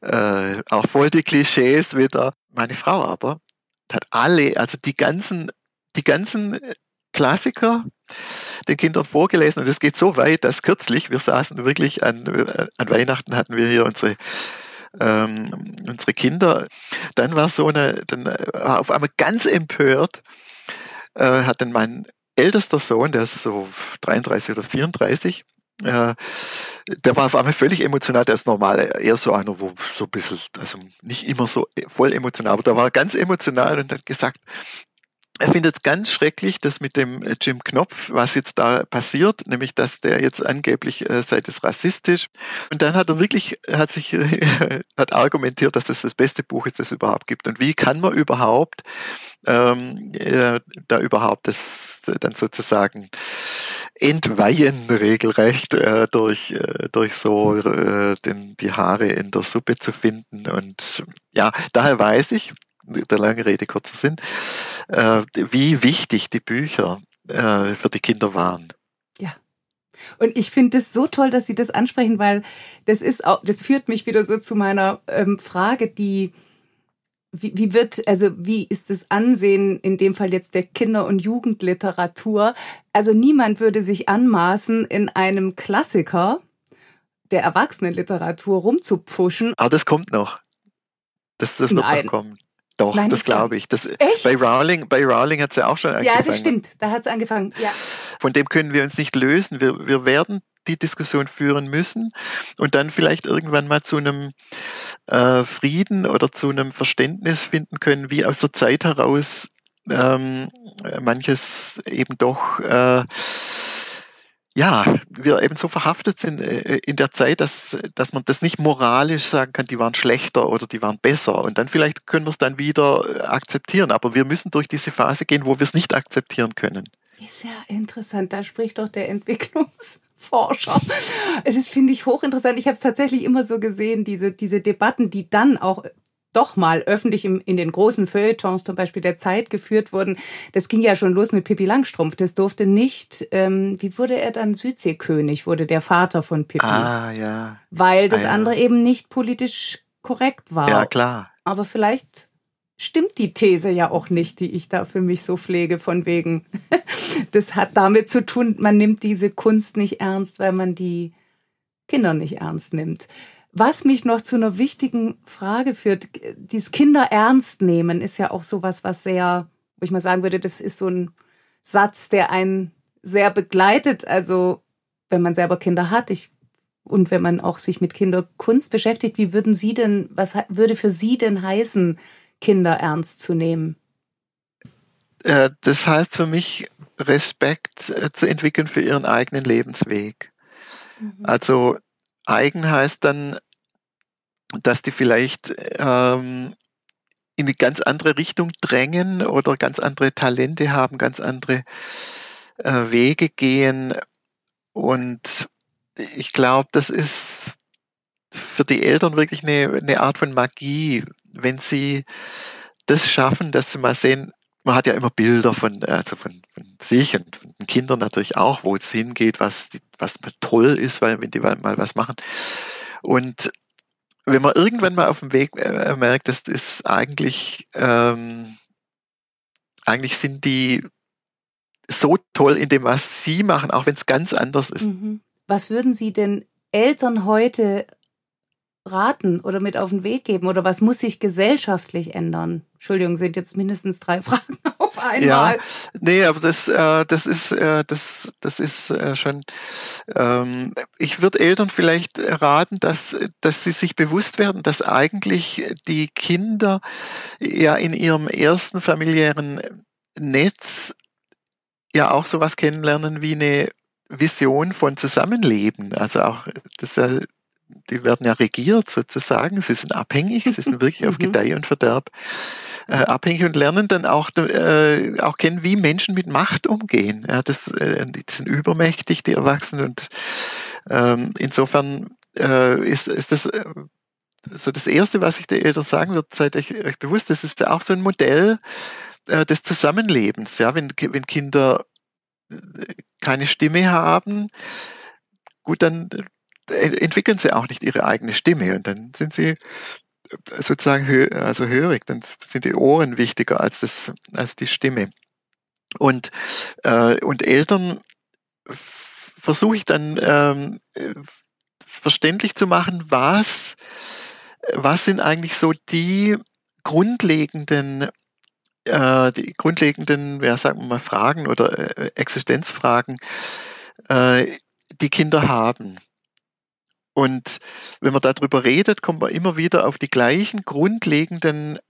S1: äh, auch voll die Klischees wieder. Meine Frau aber hat alle, also die ganzen die ganzen Klassiker den Kindern vorgelesen. Und es geht so weit, dass kürzlich, wir saßen wirklich an, an Weihnachten hatten wir hier unsere ähm, unsere Kinder, dann war so eine, dann war auf einmal ganz empört, äh, hat dann mein ältester Sohn, der ist so 33 oder 34, äh, der war auf einmal völlig emotional, der ist normal eher so einer, wo so ein bisschen, also nicht immer so voll emotional, aber da war ganz emotional und hat gesagt, er findet es ganz schrecklich, dass mit dem äh, Jim Knopf, was jetzt da passiert, nämlich dass der jetzt angeblich äh, sei das rassistisch. Und dann hat er wirklich, hat sich, hat argumentiert, dass das das beste Buch ist, das es überhaupt gibt. Und wie kann man überhaupt ähm, äh, da überhaupt das dann sozusagen entweihen regelrecht äh, durch, äh, durch so äh, den, die Haare in der Suppe zu finden. Und ja, daher weiß ich, der lange Rede kurzer Sinn, äh, wie wichtig die Bücher äh, für die Kinder waren.
S2: Ja. Und ich finde es so toll, dass Sie das ansprechen, weil das ist auch, das führt mich wieder so zu meiner ähm, Frage, die wie, wie wird, also wie ist das Ansehen in dem Fall jetzt der Kinder- und Jugendliteratur? Also niemand würde sich anmaßen, in einem Klassiker der Erwachsenenliteratur rumzupfuschen.
S1: Ah, das kommt noch. Das, das wird noch kommen. Doch, Nein, das, das glaube ich. Das, Echt? Bei Rowling, bei Rowling hat es ja auch schon angefangen.
S2: Ja, das stimmt. Da hat es angefangen. Ja.
S1: Von dem können wir uns nicht lösen. Wir, wir werden die Diskussion führen müssen und dann vielleicht irgendwann mal zu einem äh, Frieden oder zu einem Verständnis finden können, wie aus der Zeit heraus ähm, manches eben doch äh, ja, wir eben so verhaftet sind äh, in der Zeit, dass, dass man das nicht moralisch sagen kann, die waren schlechter oder die waren besser. Und dann vielleicht können wir es dann wieder äh, akzeptieren. Aber wir müssen durch diese Phase gehen, wo wir es nicht akzeptieren können.
S2: Ist ja interessant. Da spricht doch der Entwicklungsforscher. Es ist, finde ich, hochinteressant. Ich habe es tatsächlich immer so gesehen, diese, diese Debatten, die dann auch doch mal öffentlich im, in den großen Feuilletons zum Beispiel der Zeit geführt wurden. Das ging ja schon los mit Pippi Langstrumpf. Das durfte nicht, ähm, wie wurde er dann Südseekönig, wurde der Vater von Pippi.
S1: Ah, ja.
S2: Weil das ah, ja. andere eben nicht politisch korrekt war.
S1: Ja, klar.
S2: Aber vielleicht stimmt die These ja auch nicht, die ich da für mich so pflege, von wegen, das hat damit zu tun, man nimmt diese Kunst nicht ernst, weil man die Kinder nicht ernst nimmt. Was mich noch zu einer wichtigen Frage führt, dieses Kinder ernst nehmen ist ja auch sowas, was sehr, wo ich mal sagen würde, das ist so ein Satz, der einen sehr begleitet. Also, wenn man selber Kinder hat, ich, und wenn man auch sich mit Kinderkunst beschäftigt, wie würden Sie denn, was würde für Sie denn heißen, Kinder ernst zu nehmen?
S1: Äh, das heißt für mich, Respekt äh, zu entwickeln für ihren eigenen Lebensweg. Mhm. Also eigen heißt dann, dass die vielleicht ähm, in eine ganz andere Richtung drängen oder ganz andere Talente haben, ganz andere äh, Wege gehen. Und ich glaube, das ist für die Eltern wirklich eine, eine Art von Magie, wenn sie das schaffen, dass sie mal sehen, man hat ja immer Bilder von, also von, von sich und von Kindern natürlich auch, wo es hingeht, was, was toll ist, weil wenn die mal was machen. Und wenn man irgendwann mal auf dem Weg äh, merkt, das ist eigentlich, ähm, eigentlich sind die so toll in dem, was sie machen, auch wenn es ganz anders ist. Mhm.
S2: Was würden Sie denn Eltern heute raten oder mit auf den Weg geben? Oder was muss sich gesellschaftlich ändern? Entschuldigung, sind jetzt mindestens drei Fragen auf
S3: einmal.
S1: Ja, nee, aber das, äh, das ist, äh, das, das ist äh, schon. Ähm, ich würde Eltern vielleicht raten, dass, dass sie sich bewusst werden, dass eigentlich die Kinder ja in ihrem ersten familiären Netz ja auch sowas kennenlernen wie eine Vision von Zusammenleben. Also auch das die werden ja regiert sozusagen, sie sind abhängig, sie sind wirklich auf mhm. Gedeih und Verderb äh, abhängig und lernen dann auch, äh, auch kennen, wie Menschen mit Macht umgehen. Ja, das, äh, die sind übermächtig, die Erwachsenen und ähm, insofern äh, ist, ist das äh, so das Erste, was ich den Eltern sagen würde, seid euch, euch bewusst, das ist ja auch so ein Modell äh, des Zusammenlebens. Ja, wenn, wenn Kinder keine Stimme haben, gut, dann entwickeln sie auch nicht ihre eigene Stimme und dann sind sie sozusagen hö also hörig, dann sind die Ohren wichtiger als, das, als die Stimme. Und, äh, und Eltern versuche ich dann ähm, verständlich zu machen, was, was sind eigentlich so die grundlegenden äh, die grundlegenden, ja, sagen wir mal, Fragen oder äh, Existenzfragen, äh, die Kinder haben. Und wenn man darüber redet, kommt man immer wieder auf die gleichen grundlegenden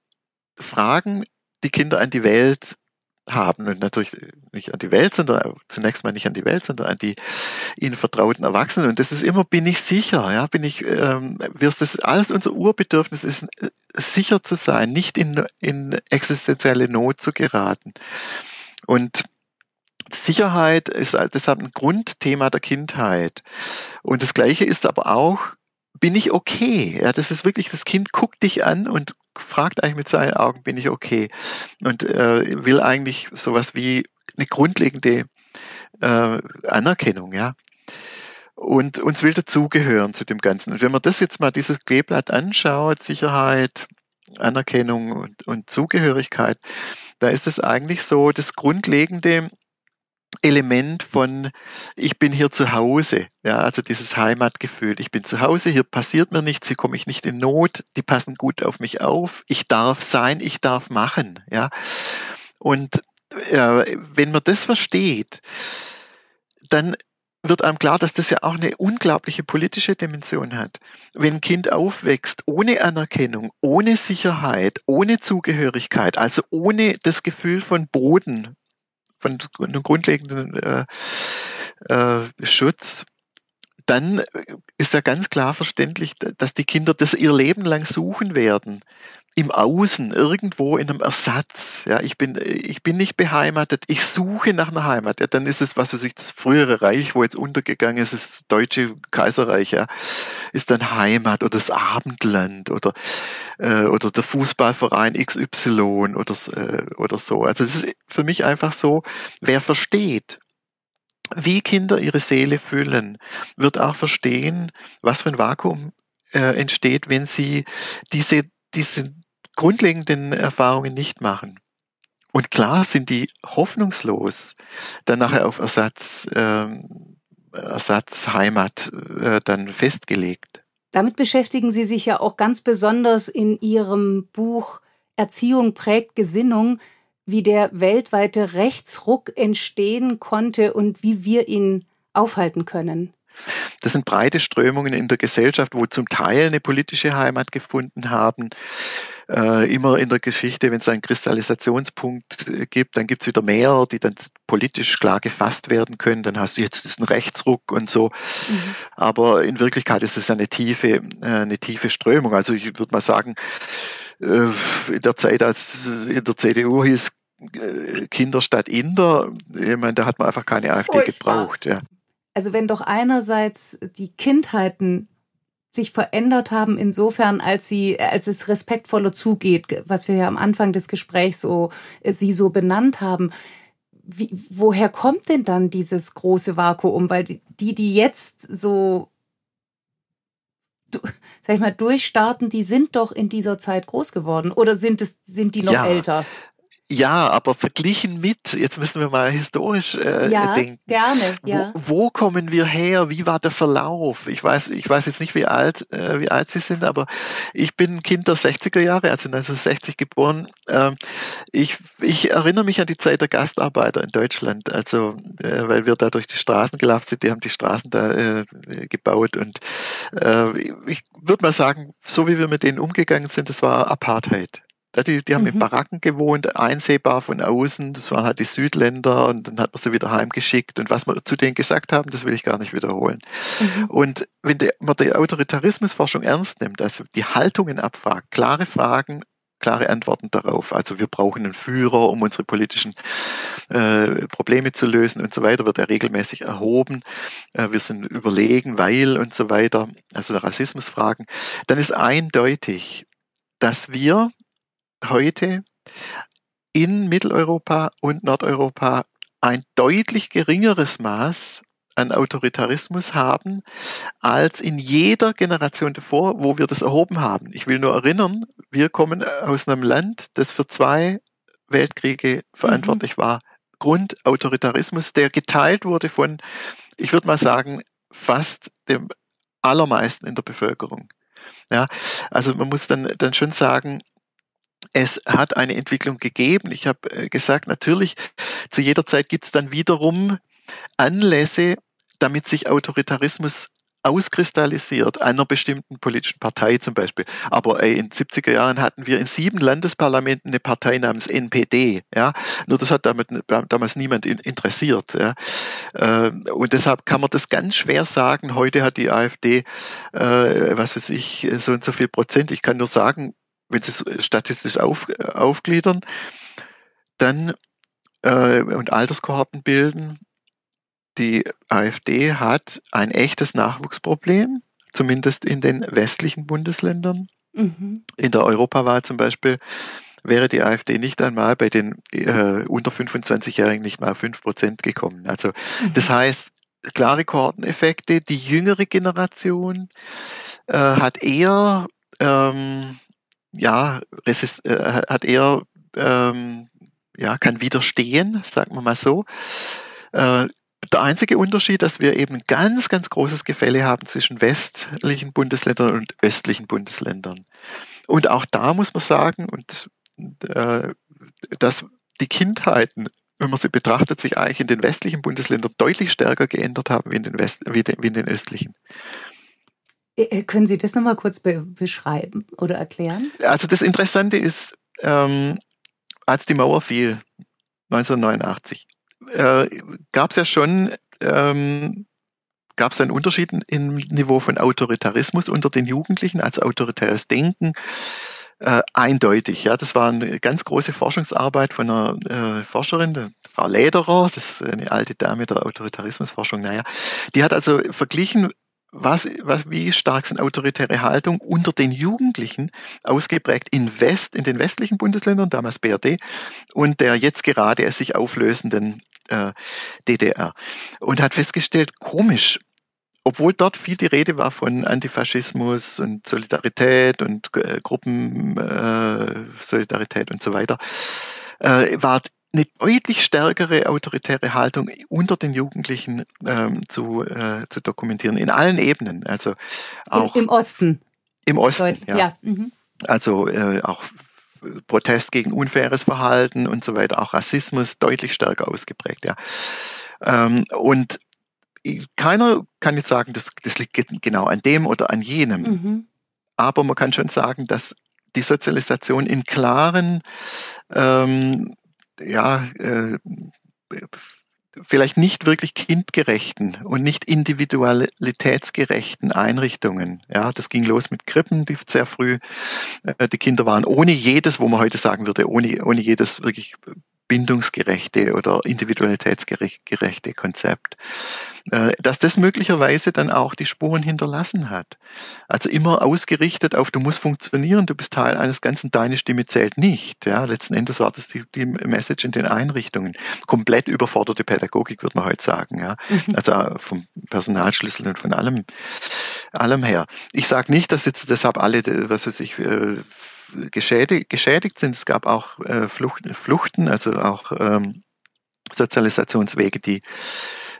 S1: Fragen, die Kinder an die Welt haben und natürlich nicht an die Welt, sondern zunächst mal nicht an die Welt, sondern an die ihnen vertrauten Erwachsenen. Und das ist immer, bin ich sicher, ja, bin ich, ähm, wirst das alles unser Urbedürfnis ist, sicher zu sein, nicht in, in existenzielle Not zu geraten. Und Sicherheit ist deshalb ein Grundthema der Kindheit. Und das Gleiche ist aber auch, bin ich okay? Ja, das ist wirklich, das Kind guckt dich an und fragt eigentlich mit seinen Augen, bin ich okay? Und äh, will eigentlich sowas wie eine grundlegende äh, Anerkennung, ja. Und uns will dazugehören zu dem Ganzen. Und wenn man das jetzt mal, dieses Kleeblatt anschaut, Sicherheit, Anerkennung und, und Zugehörigkeit, da ist es eigentlich so das Grundlegende, Element von ich bin hier zu Hause, ja, also dieses Heimatgefühl. Ich bin zu Hause, hier passiert mir nichts, hier komme ich nicht in Not, die passen gut auf mich auf, ich darf sein, ich darf machen, ja. Und äh, wenn man das versteht, dann wird einem klar, dass das ja auch eine unglaubliche politische Dimension hat. Wenn ein Kind aufwächst ohne Anerkennung, ohne Sicherheit, ohne Zugehörigkeit, also ohne das Gefühl von Boden, von einem grundlegenden äh, äh, Schutz, dann ist ja ganz klar verständlich, dass die Kinder das ihr Leben lang suchen werden. Im Außen, irgendwo in einem Ersatz. Ja, ich bin, ich bin nicht beheimatet. Ich suche nach einer Heimat. Ja, dann ist es, was weiß ich, das frühere Reich, wo jetzt untergegangen ist, das deutsche Kaiserreich, ja, ist dann Heimat oder das Abendland oder, äh, oder der Fußballverein XY oder, äh, oder so. Also es ist für mich einfach so, wer versteht, wie Kinder ihre Seele füllen, wird auch verstehen, was für ein Vakuum äh, entsteht, wenn sie diese, diese grundlegenden Erfahrungen nicht machen. Und klar sind die hoffnungslos dann nachher auf Ersatz, äh, Ersatzheimat äh, dann festgelegt.
S3: Damit beschäftigen Sie sich ja auch ganz besonders in Ihrem Buch Erziehung prägt Gesinnung wie der weltweite Rechtsruck entstehen konnte und wie wir ihn aufhalten können.
S1: Das sind breite Strömungen in der Gesellschaft, wo zum Teil eine politische Heimat gefunden haben. Äh, immer in der Geschichte, wenn es einen Kristallisationspunkt äh, gibt, dann gibt es wieder mehr, die dann politisch klar gefasst werden können. Dann hast du jetzt diesen Rechtsruck und so. Mhm. Aber in Wirklichkeit ist es eine tiefe, äh, eine tiefe Strömung. Also ich würde mal sagen, äh, in der Zeit, als in der CDU hieß Kinder statt Inder, ich meine, da hat man einfach keine AfD gebraucht. Ja.
S3: Also wenn doch einerseits die Kindheiten sich verändert haben insofern, als sie, als es respektvoller zugeht, was wir ja am Anfang des Gesprächs so, äh, sie so benannt haben. Wie, woher kommt denn dann dieses große Vakuum? Weil die, die jetzt so, sag ich mal, durchstarten, die sind doch in dieser Zeit groß geworden. Oder sind es, sind die noch ja, älter?
S1: Ja, aber verglichen mit, jetzt müssen wir mal historisch äh, ja, denken.
S2: Gerne, ja.
S1: Wo, wo, kommen wir her? Wie war der Verlauf? Ich weiß, ich weiß jetzt nicht, wie alt, äh, wie alt Sie sind, aber ich bin Kind der 60er Jahre, also 1960 geboren. Ähm, ich, ich erinnere mich an die Zeit der Gastarbeiter in Deutschland, also äh, weil wir da durch die Straßen gelaufen sind, die haben die Straßen da äh, gebaut und äh, ich würde mal sagen, so wie wir mit denen umgegangen sind, das war Apartheid. Die, die haben mhm. in Baracken gewohnt, einsehbar von außen. Das waren halt die Südländer und dann hat man sie wieder heimgeschickt. Und was wir zu denen gesagt haben, das will ich gar nicht wiederholen. Mhm. Und wenn die, man die Autoritarismusforschung ernst nimmt, also die Haltungen abfragt, klare Fragen, klare Antworten darauf. Also wir brauchen einen Führer, um unsere politischen äh, Probleme zu lösen und so weiter, wird er regelmäßig erhoben. Äh, wir sind überlegen, weil und so weiter, also Rassismusfragen. Dann ist eindeutig, dass wir heute in Mitteleuropa und Nordeuropa ein deutlich geringeres Maß an Autoritarismus haben als in jeder Generation davor, wo wir das erhoben haben. Ich will nur erinnern, wir kommen aus einem Land, das für zwei Weltkriege verantwortlich mhm. war. Grundautoritarismus, der geteilt wurde von, ich würde mal sagen, fast dem allermeisten in der Bevölkerung. Ja, also man muss dann, dann schon sagen, es hat eine Entwicklung gegeben. Ich habe äh, gesagt, natürlich, zu jeder Zeit gibt es dann wiederum Anlässe, damit sich Autoritarismus auskristallisiert, einer bestimmten politischen Partei zum Beispiel. Aber ey, in den 70er Jahren hatten wir in sieben Landesparlamenten eine Partei namens NPD. Ja? Nur das hat damit, damals niemand interessiert. Ja? Ähm, und deshalb kann man das ganz schwer sagen. Heute hat die AfD, äh, was weiß ich, so und so viel Prozent. Ich kann nur sagen, wenn Sie es statistisch auf, aufgliedern, dann äh, und Alterskohorten bilden, die AfD hat ein echtes Nachwuchsproblem, zumindest in den westlichen Bundesländern. Mhm. In der Europawahl zum Beispiel wäre die AfD nicht einmal bei den äh, unter 25-Jährigen nicht mal auf 5 Prozent gekommen. Also mhm. das heißt, klare Kohorteneffekte, die jüngere Generation äh, hat eher ähm, ja, resist, äh, hat eher ähm, ja, kann widerstehen, sagen wir mal so. Äh, der einzige Unterschied, dass wir eben ganz, ganz großes Gefälle haben zwischen westlichen Bundesländern und östlichen Bundesländern. Und auch da muss man sagen, und äh, dass die Kindheiten, wenn man sie betrachtet, sich eigentlich in den westlichen Bundesländern deutlich stärker geändert haben wie in den, West, wie, de, wie in den östlichen.
S2: Äh, können Sie das nochmal kurz be beschreiben oder erklären?
S1: Also das Interessante ist, ähm, als die Mauer fiel, 1989, äh, gab es ja schon ähm, gab es einen Unterschied im Niveau von Autoritarismus unter den Jugendlichen, also autoritäres Denken. Äh, eindeutig, ja, das war eine ganz große Forschungsarbeit von einer äh, Forscherin, der Frau Lederer, das ist eine alte Dame der Autoritarismusforschung, naja, die hat also verglichen, was, was, wie stark sind autoritäre Haltung unter den Jugendlichen ausgeprägt in West, in den westlichen Bundesländern, damals BRD, und der jetzt gerade es sich auflösenden äh, DDR. Und hat festgestellt, komisch, obwohl dort viel die Rede war von Antifaschismus und Solidarität und äh, Gruppensolidarität äh, und so weiter, äh, war eine deutlich stärkere autoritäre Haltung unter den Jugendlichen ähm, zu, äh, zu dokumentieren, in allen Ebenen. Also auch
S2: Im, im Osten.
S1: Im Osten, Deut ja.
S2: ja. Mhm.
S1: Also äh, auch Protest gegen unfaires Verhalten und so weiter, auch Rassismus deutlich stärker ausgeprägt, ja. Ähm, und keiner kann jetzt sagen, das, das liegt genau an dem oder an jenem. Mhm. Aber man kann schon sagen, dass die Sozialisation in klaren ähm, ja, äh, vielleicht nicht wirklich kindgerechten und nicht individualitätsgerechten Einrichtungen. Ja, das ging los mit Krippen, die sehr früh äh, die Kinder waren, ohne jedes, wo man heute sagen würde, ohne, ohne jedes wirklich bindungsgerechte oder individualitätsgerechte Konzept. Äh, dass das möglicherweise dann auch die Spuren hinterlassen hat. Also immer ausgerichtet auf, du musst funktionieren, du bist Teil eines Ganzen, deine Stimme zählt nicht. Ja, letzten Endes war das die, die Message in den Einrichtungen. Komplett überforderte Pädagogik, würde man heute sagen. Ja. Mhm. Also äh, vom Personalschlüssel und von allem, allem her. Ich sage nicht, dass jetzt deshalb alle, was weiß ich, äh, geschädigt, geschädigt sind. Es gab auch äh, Fluchten, Fluchten, also auch ähm, Sozialisationswege, die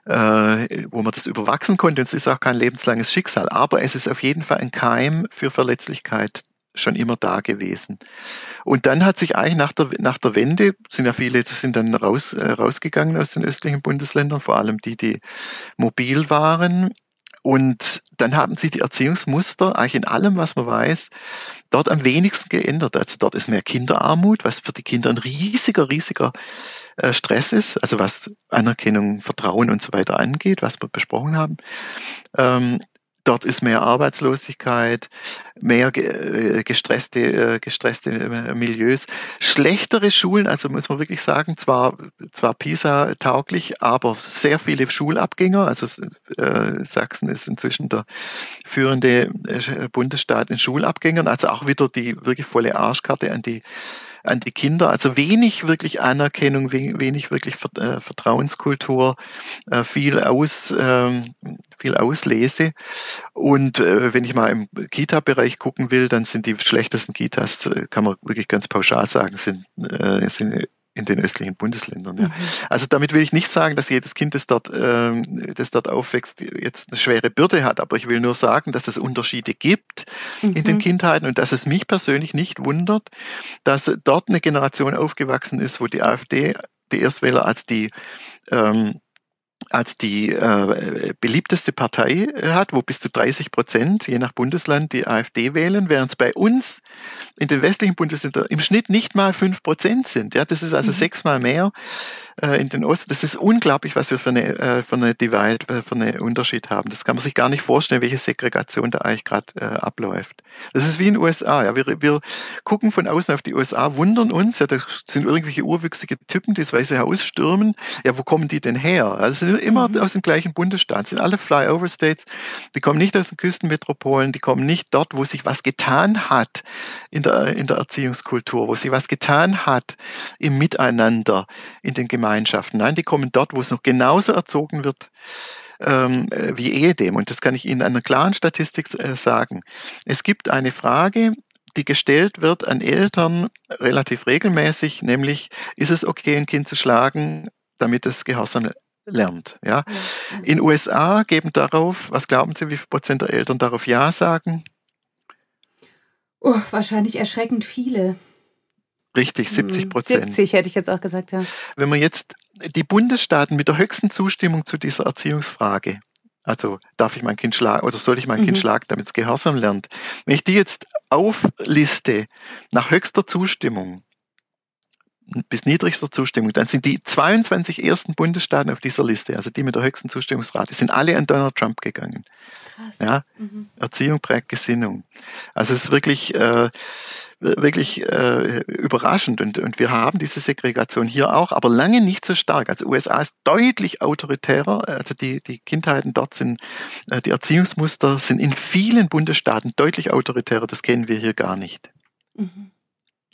S1: äh, wo man das überwachsen konnte. Und es ist auch kein lebenslanges Schicksal, aber es ist auf jeden Fall ein Keim für Verletzlichkeit schon immer da gewesen. Und dann hat sich eigentlich nach der, nach der Wende, sind ja viele, sind dann raus, äh, rausgegangen aus den östlichen Bundesländern, vor allem die, die mobil waren. Und dann haben sie die Erziehungsmuster eigentlich in allem, was man weiß, dort am wenigsten geändert. Also dort ist mehr Kinderarmut, was für die Kinder ein riesiger, riesiger äh, Stress ist, also was Anerkennung, Vertrauen und so weiter angeht, was wir besprochen haben. Dort ist mehr Arbeitslosigkeit, mehr äh, gestresste, äh, gestresste äh, Milieus, schlechtere Schulen, also muss man wirklich sagen, zwar, zwar PISA tauglich, aber sehr viele Schulabgänger. Also Sachsen ist inzwischen der führende Bundesstaat in Schulabgängern, also auch wieder die wirklich volle Arschkarte an die an die Kinder. Also wenig wirklich Anerkennung, wenig wirklich äh, Vertrauenskultur, äh, viel aus, ähm, viel Auslese. Und äh, wenn ich mal im Kita-Bereich gucken will, dann sind die schlechtesten Kitas, kann man wirklich ganz pauschal sagen, sind, sind in den östlichen Bundesländern. Ja. Mhm. Also damit will ich nicht sagen, dass jedes Kind, das dort, äh, das dort aufwächst, jetzt eine schwere Bürde hat, aber ich will nur sagen, dass es Unterschiede gibt mhm. in den mhm. Kindheiten und dass es mich persönlich nicht wundert, dass dort eine Generation aufgewachsen ist, wo die AfD die Erstwähler als die ähm, als die äh, beliebteste Partei äh, hat, wo bis zu 30 Prozent, je nach Bundesland, die AfD wählen, während es bei uns in den westlichen Bundesländern im Schnitt nicht mal fünf Prozent sind. Ja, das ist also mhm. sechsmal mehr äh, in den Osten. Das ist unglaublich, was wir für eine, äh, für eine Divide, äh, für einen Unterschied haben. Das kann man sich gar nicht vorstellen, welche Segregation da eigentlich gerade äh, abläuft. Das ist wie in den USA. Ja. Wir, wir gucken von außen auf die USA, wundern uns, ja, da sind irgendwelche urwüchsige Typen, die das Weiße Haus stürmen. Ja, wo kommen die denn her? Also sind immer mhm. aus dem gleichen Bundesstaat, sind alle Flyover States. Die kommen nicht aus den Küstenmetropolen, die kommen nicht dort, wo sich was getan hat in der, in der Erziehungskultur, wo sich was getan hat im Miteinander, in den Gemeinschaften. Gemeinschaften. Nein, die kommen dort, wo es noch genauso erzogen wird ähm, wie ehedem. Und das kann ich Ihnen an einer klaren Statistik äh, sagen. Es gibt eine Frage, die gestellt wird an Eltern relativ regelmäßig, nämlich ist es okay, ein Kind zu schlagen, damit es Gehorsam lernt. Ja? In USA geben darauf, was glauben Sie, wie viel Prozent der Eltern darauf Ja sagen?
S2: Oh, wahrscheinlich erschreckend viele.
S1: Richtig, 70 hm, Prozent.
S2: 70 hätte ich jetzt auch gesagt, ja.
S1: Wenn man jetzt die Bundesstaaten mit der höchsten Zustimmung zu dieser Erziehungsfrage, also darf ich mein Kind schlagen oder soll ich mein mhm. Kind schlagen, damit es Gehorsam lernt, wenn ich die jetzt aufliste nach höchster Zustimmung, bis niedrigster Zustimmung, dann sind die 22 ersten Bundesstaaten auf dieser Liste, also die mit der höchsten Zustimmungsrate, sind alle an Donald Trump gegangen. Krass. Ja, mhm. Erziehung prägt Gesinnung. Also es ist wirklich äh, wirklich äh, überraschend. Und, und wir haben diese Segregation hier auch, aber lange nicht so stark. Also USA ist deutlich autoritärer. Also die, die Kindheiten dort sind, äh, die Erziehungsmuster sind in vielen Bundesstaaten deutlich autoritärer. Das kennen wir hier gar nicht. Mhm.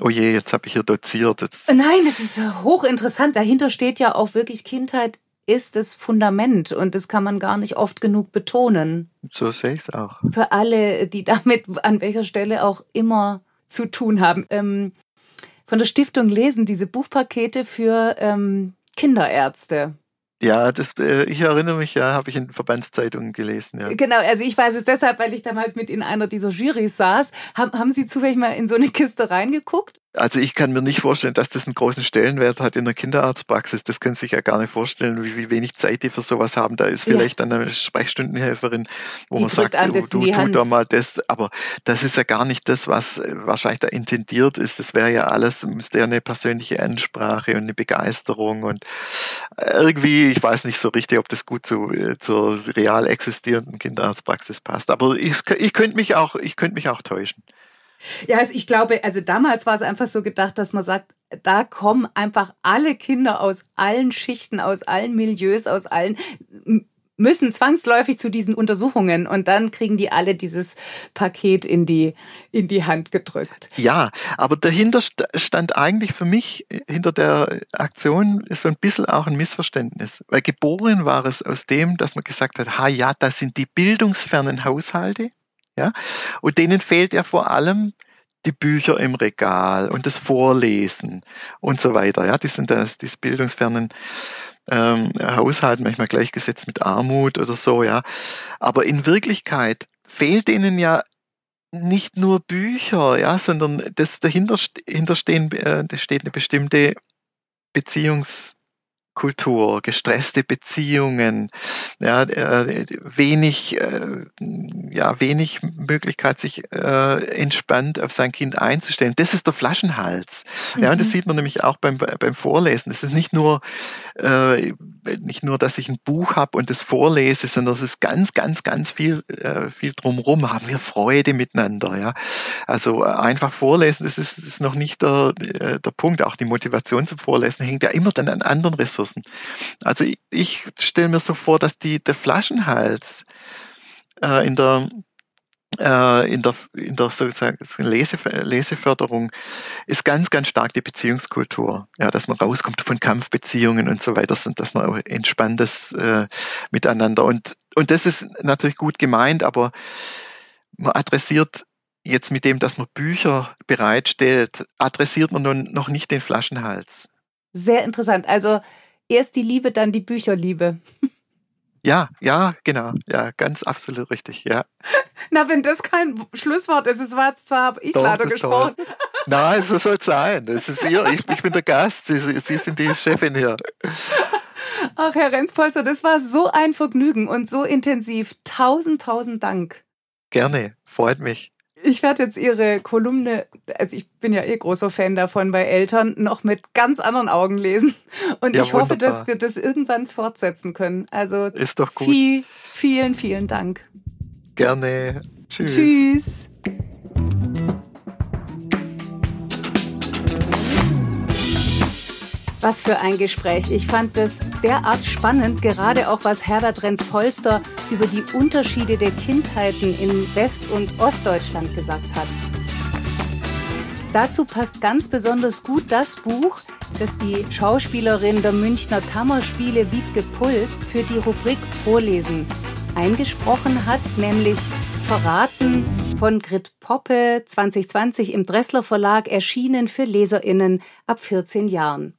S1: Oh je, jetzt habe ich hier doziert. Jetzt.
S2: Nein, das ist hochinteressant. Dahinter steht ja auch wirklich Kindheit ist das Fundament und das kann man gar nicht oft genug betonen.
S1: So sehe ich es auch.
S2: Für alle, die damit an welcher Stelle auch immer zu tun haben. Ähm, von der Stiftung lesen diese Buchpakete für ähm, Kinderärzte.
S1: Ja, das, äh, ich erinnere mich, ja, habe ich in Verbandszeitungen gelesen. Ja.
S2: Genau, also ich weiß es deshalb, weil ich damals mit in einer dieser Jurys saß. Haben, haben Sie zufällig mal in so eine Kiste reingeguckt?
S1: Also ich kann mir nicht vorstellen, dass das einen großen Stellenwert hat in der Kinderarztpraxis. Das können Sie sich ja gar nicht vorstellen, wie, wie wenig Zeit die für sowas haben. Da ist vielleicht ja. eine Sprechstundenhelferin, wo die man sagt, du, du tu da mal das. Aber das ist ja gar nicht das, was wahrscheinlich da intendiert ist. Das wäre ja alles, müsste ja eine persönliche Ansprache und eine Begeisterung und irgendwie, ich weiß nicht so richtig, ob das gut zu, zur real existierenden Kinderarztpraxis passt. Aber ich, ich könnte mich auch, ich könnte mich auch täuschen.
S2: Ja, also ich glaube, also damals war es einfach so gedacht, dass man sagt, da kommen einfach alle Kinder aus allen Schichten, aus allen Milieus, aus allen müssen zwangsläufig zu diesen Untersuchungen. Und dann kriegen die alle dieses Paket in die, in die Hand gedrückt.
S1: Ja, aber dahinter stand eigentlich für mich, hinter der Aktion so ein bisschen auch ein Missverständnis, weil geboren war es aus dem, dass man gesagt hat, ha ja, das sind die bildungsfernen Haushalte, ja? Und denen fehlt ja vor allem die Bücher im Regal und das Vorlesen und so weiter. Ja, die sind das, diese bildungsfernen ähm, Haushalt manchmal gleichgesetzt mit Armut oder so, ja. Aber in Wirklichkeit fehlt ihnen ja nicht nur Bücher, ja, sondern das dahinter, dahinter stehen, äh, steht eine bestimmte Beziehungs Kultur, gestresste Beziehungen, ja, äh, wenig, äh, ja, wenig Möglichkeit, sich äh, entspannt auf sein Kind einzustellen. Das ist der Flaschenhals. Mhm. Ja, und das mhm. sieht man nämlich auch beim, beim Vorlesen. Es ist nicht nur, äh, nicht nur, dass ich ein Buch habe und das vorlese, sondern es ist ganz, ganz, ganz viel, äh, viel drumherum. Haben wir Freude miteinander, ja. Also einfach vorlesen, das ist, ist noch nicht der, der Punkt. Auch die Motivation zum Vorlesen hängt ja immer dann an anderen Ressourcen Ressourcen. Also ich, ich stelle mir so vor, dass die, der Flaschenhals äh, in der äh, in der, in der sozusagen Lese, Leseförderung ist ganz, ganz stark die Beziehungskultur. Ja, dass man rauskommt von Kampfbeziehungen und so weiter, und dass man auch entspanntes äh, miteinander. Und, und das ist natürlich gut gemeint, aber man adressiert jetzt mit dem, dass man Bücher bereitstellt, adressiert man nun noch nicht den Flaschenhals.
S2: Sehr interessant. Also erst die Liebe, dann die Bücherliebe.
S1: Ja, ja, genau. Ja, ganz absolut richtig, ja.
S2: Na, wenn das kein Schlusswort ist, es war jetzt zwar, habe ich leider gesprochen. Toll.
S1: Nein, so soll es sein. Das ist ihr, ich, ich bin der Gast, Sie, Sie sind die Chefin hier.
S2: Ach, Herr Renzpolzer, das war so ein Vergnügen und so intensiv. Tausend, tausend Dank.
S1: Gerne, freut mich
S2: ich werde jetzt Ihre Kolumne, also ich bin ja eh großer Fan davon bei Eltern, noch mit ganz anderen Augen lesen. Und ja, ich hoffe, wunderbar. dass wir das irgendwann fortsetzen können. Also
S1: ist doch gut.
S2: Viel, vielen, vielen Dank.
S1: Gerne.
S2: Tschüss. Tschüss. Was für ein Gespräch. Ich fand das derart spannend, gerade auch was Herbert Renz-Polster über die Unterschiede der Kindheiten in West- und Ostdeutschland gesagt hat. Dazu passt ganz besonders gut das Buch, das die Schauspielerin der Münchner Kammerspiele Wiebke Puls für die Rubrik Vorlesen eingesprochen hat, nämlich Verraten von Grit Poppe 2020 im Dressler Verlag erschienen für Leserinnen ab 14 Jahren.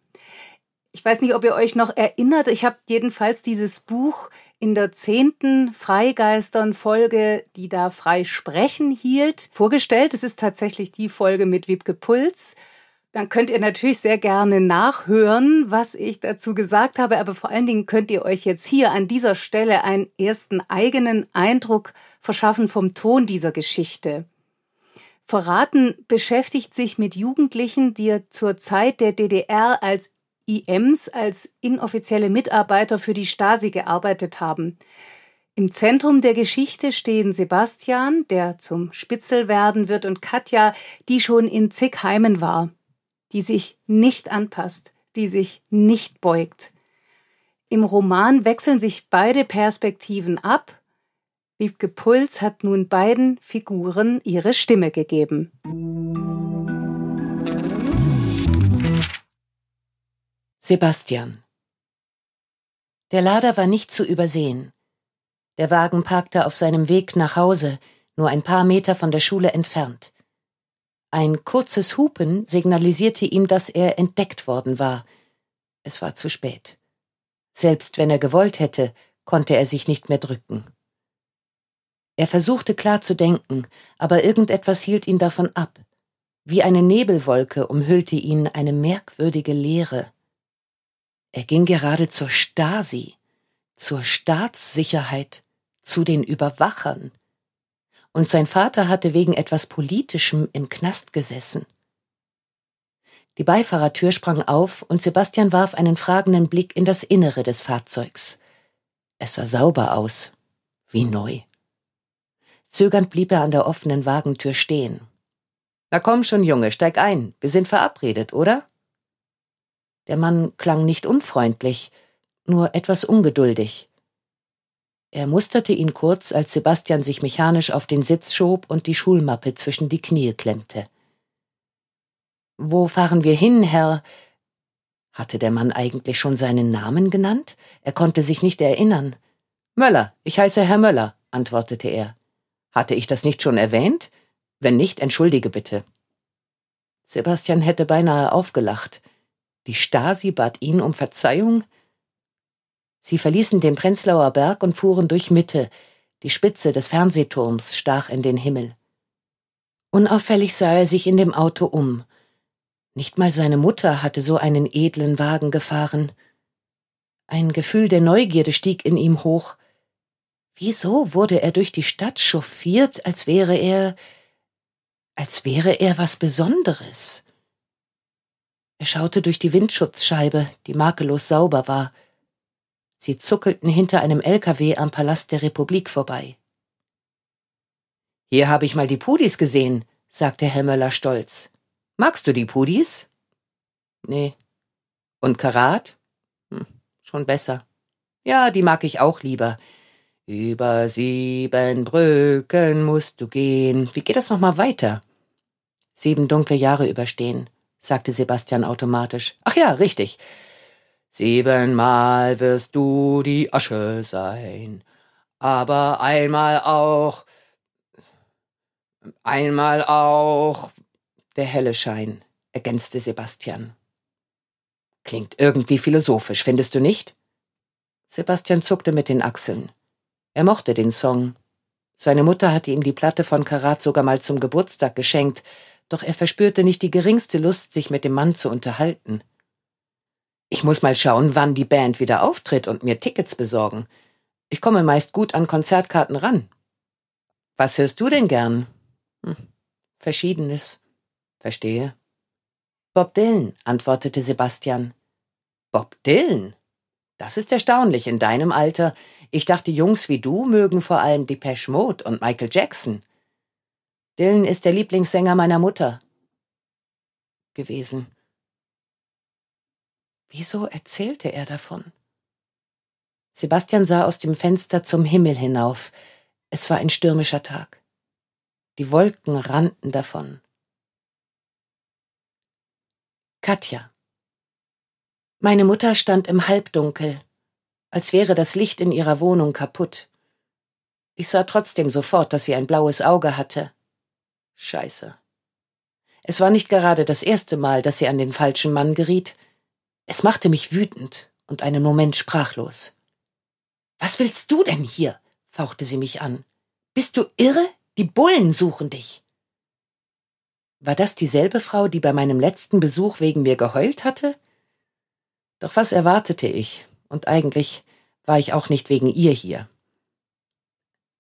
S2: Ich weiß nicht, ob ihr euch noch erinnert. Ich habe jedenfalls dieses Buch in der zehnten Freigeistern-Folge, die da frei sprechen hielt, vorgestellt. Es ist tatsächlich die Folge mit Wiebke Puls. Dann könnt ihr natürlich sehr gerne nachhören, was ich dazu gesagt habe, aber vor allen Dingen könnt ihr euch jetzt hier an dieser Stelle einen ersten eigenen Eindruck verschaffen vom Ton dieser Geschichte. Verraten beschäftigt sich mit Jugendlichen, die zur Zeit der DDR als IMs als inoffizielle Mitarbeiter für die Stasi gearbeitet haben. Im Zentrum der Geschichte stehen Sebastian, der zum Spitzel werden wird, und Katja, die schon in zig Heimen war, die sich nicht anpasst, die sich nicht beugt. Im Roman wechseln sich beide Perspektiven ab. Wiebke Puls hat nun beiden Figuren ihre Stimme gegeben.
S4: Sebastian. Der Lader war nicht zu übersehen. Der Wagen parkte auf seinem Weg nach Hause, nur ein paar Meter von der Schule entfernt. Ein kurzes Hupen signalisierte ihm, dass er entdeckt worden war. Es war zu spät. Selbst wenn er gewollt hätte, konnte er sich nicht mehr drücken. Er versuchte klar zu denken, aber irgendetwas hielt ihn davon ab. Wie eine Nebelwolke umhüllte ihn eine merkwürdige Leere. Er ging gerade zur Stasi, zur Staatssicherheit, zu den Überwachern. Und sein Vater hatte wegen etwas Politischem im Knast gesessen. Die Beifahrertür sprang auf und Sebastian warf einen fragenden Blick in das Innere des Fahrzeugs. Es sah sauber aus, wie neu. Zögernd blieb er an der offenen Wagentür stehen. Na komm schon, Junge, steig ein. Wir sind verabredet, oder? Der Mann klang nicht unfreundlich, nur etwas ungeduldig. Er musterte ihn kurz, als Sebastian sich mechanisch auf den Sitz schob und die Schulmappe zwischen die Knie klemmte. Wo fahren wir hin, Herr? Hatte der Mann eigentlich schon seinen Namen genannt? Er konnte sich nicht erinnern. Möller, ich heiße Herr Möller, antwortete er. Hatte ich das nicht schon erwähnt? Wenn nicht, entschuldige bitte. Sebastian hätte beinahe aufgelacht. Die Stasi bat ihn um Verzeihung? Sie verließen den Prenzlauer Berg und fuhren durch Mitte. Die Spitze des Fernsehturms stach in den Himmel. Unauffällig sah er sich in dem Auto um. Nicht mal seine Mutter hatte so einen edlen Wagen gefahren. Ein Gefühl der Neugierde stieg in ihm hoch. Wieso wurde er durch die Stadt chauffiert, als wäre er als wäre er was Besonderes? Er schaute durch die Windschutzscheibe, die makellos sauber war. Sie zuckelten hinter einem LKW am Palast der Republik vorbei. Hier habe ich mal die Pudis gesehen, sagte Herr Möller stolz. Magst du die Pudis? Nee. Und Karat? Hm, schon besser. Ja, die mag ich auch lieber. Über sieben Brücken musst du gehen. Wie geht das nochmal weiter? Sieben dunkle Jahre überstehen, sagte Sebastian automatisch. Ach ja, richtig. Siebenmal wirst du die Asche sein, aber einmal auch, einmal auch der helle Schein, ergänzte Sebastian. Klingt irgendwie philosophisch, findest du nicht? Sebastian zuckte mit den Achseln. Er mochte den Song. Seine Mutter hatte ihm die Platte von Karat sogar mal zum Geburtstag geschenkt, doch er verspürte nicht die geringste Lust, sich mit dem Mann zu unterhalten. Ich muss mal schauen, wann die Band wieder auftritt und mir Tickets besorgen. Ich komme meist gut an Konzertkarten ran. Was hörst du denn gern? Hm, Verschiedenes. Verstehe. Bob Dylan, antwortete Sebastian. Bob Dylan? Das ist erstaunlich in deinem Alter. Ich dachte, Jungs wie du mögen vor allem Depeche Mode und Michael Jackson. Dylan ist der Lieblingssänger meiner Mutter gewesen. Wieso erzählte er davon? Sebastian sah aus dem Fenster zum Himmel hinauf. Es war ein stürmischer Tag. Die Wolken rannten davon. Katja. Meine Mutter stand im Halbdunkel, als wäre das Licht in ihrer Wohnung kaputt. Ich sah trotzdem sofort, dass sie ein blaues Auge hatte. Scheiße. Es war nicht gerade das erste Mal, dass sie an den falschen Mann geriet. Es machte mich wütend und einen Moment sprachlos. Was willst du denn hier? fauchte sie mich an. Bist du irre? Die Bullen suchen dich. War das dieselbe Frau, die bei meinem letzten Besuch wegen mir geheult hatte? Doch was erwartete ich? Und eigentlich war ich auch nicht wegen ihr hier.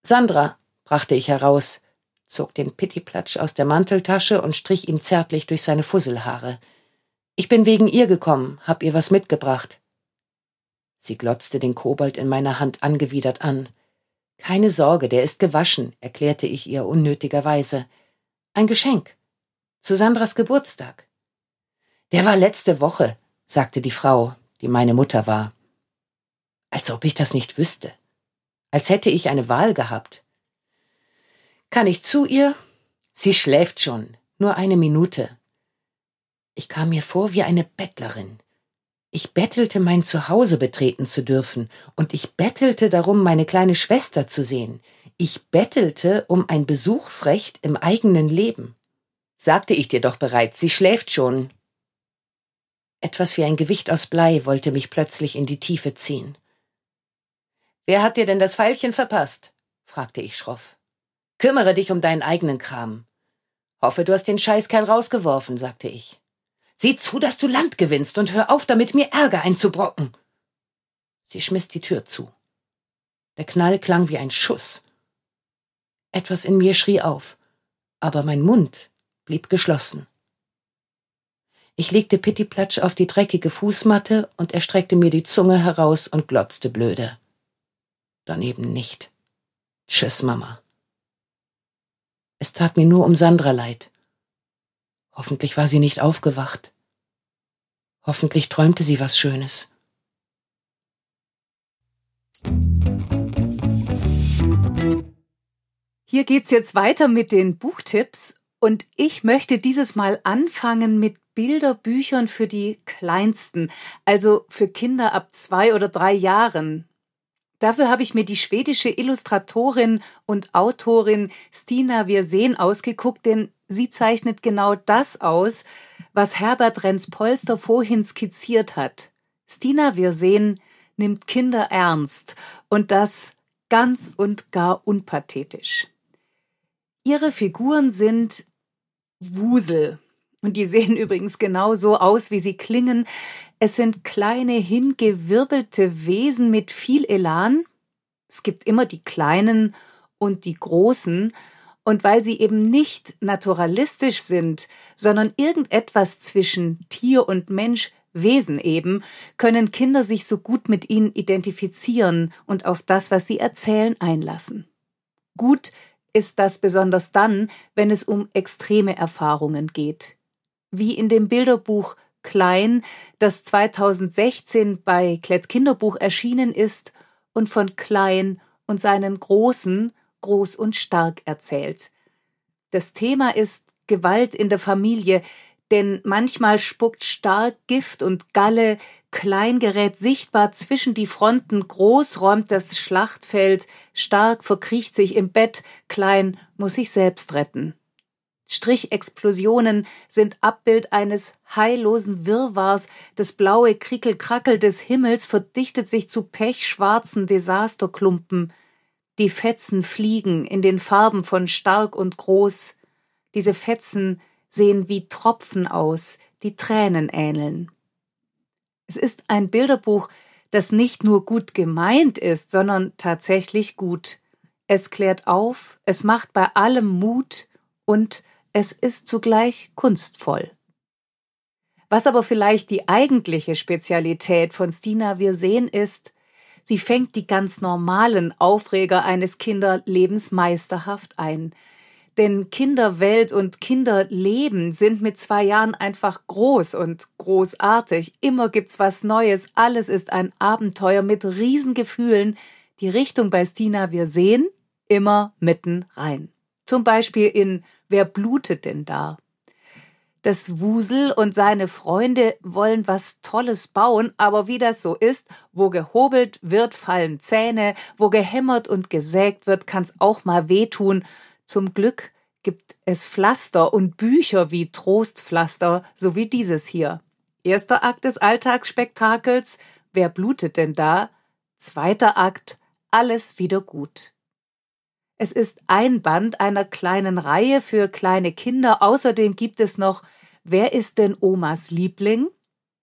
S4: Sandra, brachte ich heraus, zog den Pittiplatsch aus der Manteltasche und strich ihm zärtlich durch seine Fusselhaare. Ich bin wegen ihr gekommen, hab ihr was mitgebracht. Sie glotzte den Kobold in meiner Hand angewidert an. Keine Sorge, der ist gewaschen, erklärte ich ihr unnötigerweise. Ein Geschenk. Zu Sandras Geburtstag. Der war letzte Woche, sagte die Frau, die meine Mutter war. Als ob ich das nicht wüsste. Als hätte ich eine Wahl gehabt. Kann ich zu ihr? Sie schläft schon. Nur eine Minute. Ich kam mir vor wie eine Bettlerin. Ich bettelte, mein Zuhause betreten zu dürfen, und ich bettelte darum, meine kleine Schwester zu sehen. Ich bettelte um ein Besuchsrecht im eigenen Leben. Sagte ich dir doch bereits, sie schläft schon. Etwas wie ein Gewicht aus Blei wollte mich plötzlich in die Tiefe ziehen. Wer hat dir denn das Pfeilchen verpasst? fragte ich schroff. Kümmere dich um deinen eigenen Kram. Hoffe, du hast den Scheißkerl rausgeworfen, sagte ich. Sieh zu, dass du Land gewinnst und hör auf damit, mir Ärger einzubrocken. Sie schmiss die Tür zu. Der Knall klang wie ein Schuss. Etwas in mir schrie auf, aber mein Mund blieb geschlossen. Ich legte Pittiplatsch auf die dreckige Fußmatte und er streckte mir die Zunge heraus und glotzte blöde. Daneben nicht. Tschüss, Mama. Es tat mir nur um Sandra leid. Hoffentlich war sie nicht aufgewacht. Hoffentlich träumte sie was Schönes.
S2: Hier geht's jetzt weiter mit den Buchtipps und ich möchte dieses Mal anfangen mit Bilderbüchern für die Kleinsten, also für Kinder ab zwei oder drei Jahren. Dafür habe ich mir die schwedische Illustratorin und Autorin Stina Wirsén ausgeguckt, denn sie zeichnet genau das aus, was Herbert Renz-Polster vorhin skizziert hat. Stina Wirsén nimmt Kinder ernst und das ganz und gar unpathetisch. Ihre Figuren sind Wusel. Und die sehen übrigens genau so aus, wie sie klingen. Es sind kleine, hingewirbelte Wesen mit viel Elan. Es gibt immer die kleinen und die großen. Und weil sie eben nicht naturalistisch sind, sondern irgendetwas zwischen Tier und Mensch, Wesen eben, können Kinder sich so gut mit ihnen identifizieren und auf das, was sie erzählen, einlassen. Gut ist das besonders dann, wenn es um extreme Erfahrungen geht. Wie in dem Bilderbuch Klein, das 2016 bei Kletts Kinderbuch erschienen ist und von Klein und seinen Großen groß und stark erzählt. Das Thema ist Gewalt in der Familie, denn manchmal spuckt stark Gift und Galle, klein gerät sichtbar zwischen die Fronten, groß räumt das Schlachtfeld, stark verkriecht sich im Bett, klein muss sich selbst retten. Strichexplosionen sind Abbild eines heillosen Wirrwarrs, das blaue Krickelkrackel des Himmels verdichtet sich zu pechschwarzen Desasterklumpen. Die Fetzen fliegen in den Farben von stark und groß. Diese Fetzen sehen wie Tropfen aus, die Tränen ähneln. Es ist ein Bilderbuch, das nicht nur gut gemeint ist, sondern tatsächlich gut. Es klärt auf, es macht bei allem Mut und es ist zugleich kunstvoll. Was aber vielleicht die eigentliche Spezialität von Stina Wir sehen ist, sie fängt die ganz normalen Aufreger eines Kinderlebens meisterhaft ein, denn Kinderwelt und Kinderleben sind mit zwei Jahren einfach groß und großartig. Immer gibt's was Neues. Alles ist ein Abenteuer mit Riesengefühlen. Die Richtung bei Stina wir sehen immer mitten rein. Zum Beispiel in Wer blutet denn da? Das Wusel und seine Freunde wollen was Tolles bauen, aber wie das so ist, wo gehobelt wird, fallen Zähne, wo gehämmert und gesägt wird, kann's auch mal wehtun. Zum Glück gibt es Pflaster und Bücher wie Trostpflaster, so wie dieses hier. Erster Akt des Alltagsspektakels, wer blutet denn da? Zweiter Akt, alles wieder gut. Es ist ein Band einer kleinen Reihe für kleine Kinder. Außerdem gibt es noch Wer ist denn Omas Liebling?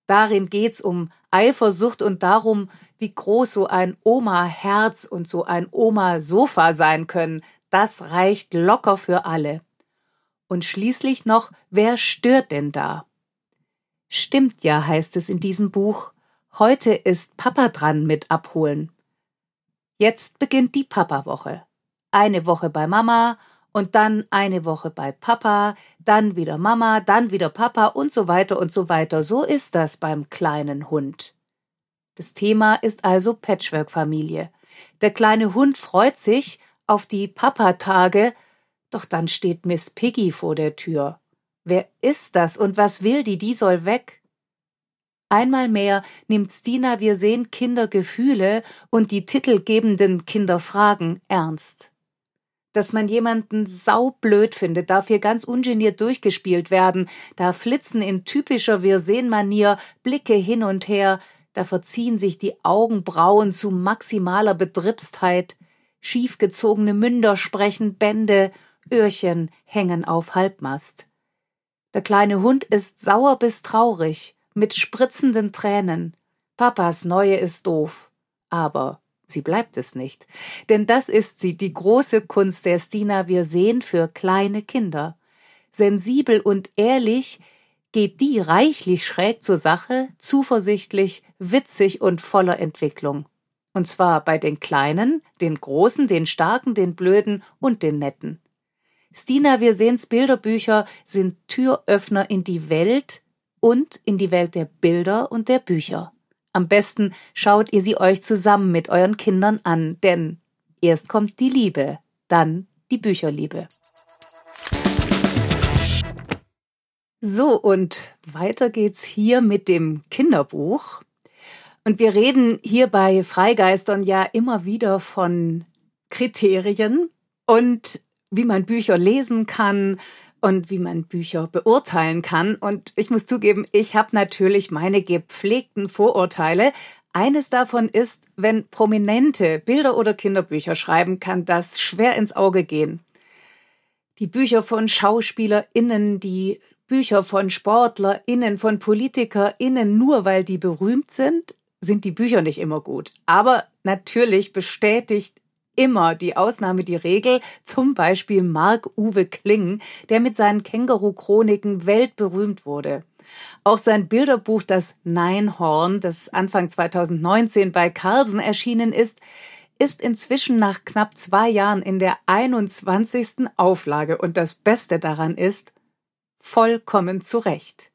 S2: Darin geht's um Eifersucht und darum, wie groß so ein Oma-Herz und so ein Oma-Sofa sein können. Das reicht locker für alle. Und schließlich noch, wer stört denn da? Stimmt ja, heißt es in diesem Buch. Heute ist Papa dran mit abholen. Jetzt beginnt die Papa-Woche. Eine Woche bei Mama und dann eine Woche bei Papa, dann wieder Mama, dann wieder Papa und so weiter und so weiter. So ist das beim kleinen Hund. Das Thema ist also Patchwork-Familie. Der kleine Hund freut sich, auf die Papatage, doch dann steht Miss Piggy vor der Tür. Wer ist das und was will die? Die soll weg. Einmal mehr nimmt Stina Wir sehen Kindergefühle und die titelgebenden Kinderfragen ernst. Dass man jemanden saublöd findet, darf hier ganz ungeniert durchgespielt werden. Da flitzen in typischer Wir sehen Manier Blicke hin und her, da verziehen sich die Augenbrauen zu maximaler Betriebstheit. Schiefgezogene Münder sprechen Bände, Öhrchen hängen auf Halbmast. Der kleine Hund ist sauer bis traurig, mit spritzenden Tränen. Papas Neue ist doof. Aber sie bleibt es nicht. Denn das ist sie, die große Kunst der Stina wir sehen für kleine Kinder. Sensibel und ehrlich geht die reichlich schräg zur Sache, zuversichtlich, witzig und voller Entwicklung. Und zwar bei den Kleinen, den Großen, den Starken, den Blöden und den Netten. Stina wir sehen's Bilderbücher sind Türöffner in die Welt und in die Welt der Bilder und der Bücher. Am besten schaut ihr sie euch zusammen mit euren Kindern an, denn erst kommt die Liebe, dann die Bücherliebe. So, und weiter geht's hier mit dem Kinderbuch. Und wir reden hier bei Freigeistern ja immer wieder von Kriterien und wie man Bücher lesen kann und wie man Bücher beurteilen kann. Und ich muss zugeben, ich habe natürlich meine gepflegten Vorurteile. Eines davon ist, wenn Prominente Bilder oder Kinderbücher schreiben, kann das schwer ins Auge gehen. Die Bücher von SchauspielerInnen, die Bücher von SportlerInnen, von PolitikerInnen, nur weil die berühmt sind, sind die Bücher nicht immer gut. Aber natürlich bestätigt immer die Ausnahme die Regel, zum Beispiel Marc-Uwe Kling, der mit seinen Känguru-Chroniken weltberühmt wurde. Auch sein Bilderbuch Das Neinhorn, das Anfang 2019 bei Carlsen erschienen ist, ist inzwischen nach knapp zwei Jahren in der 21. Auflage und das Beste daran ist, vollkommen zurecht.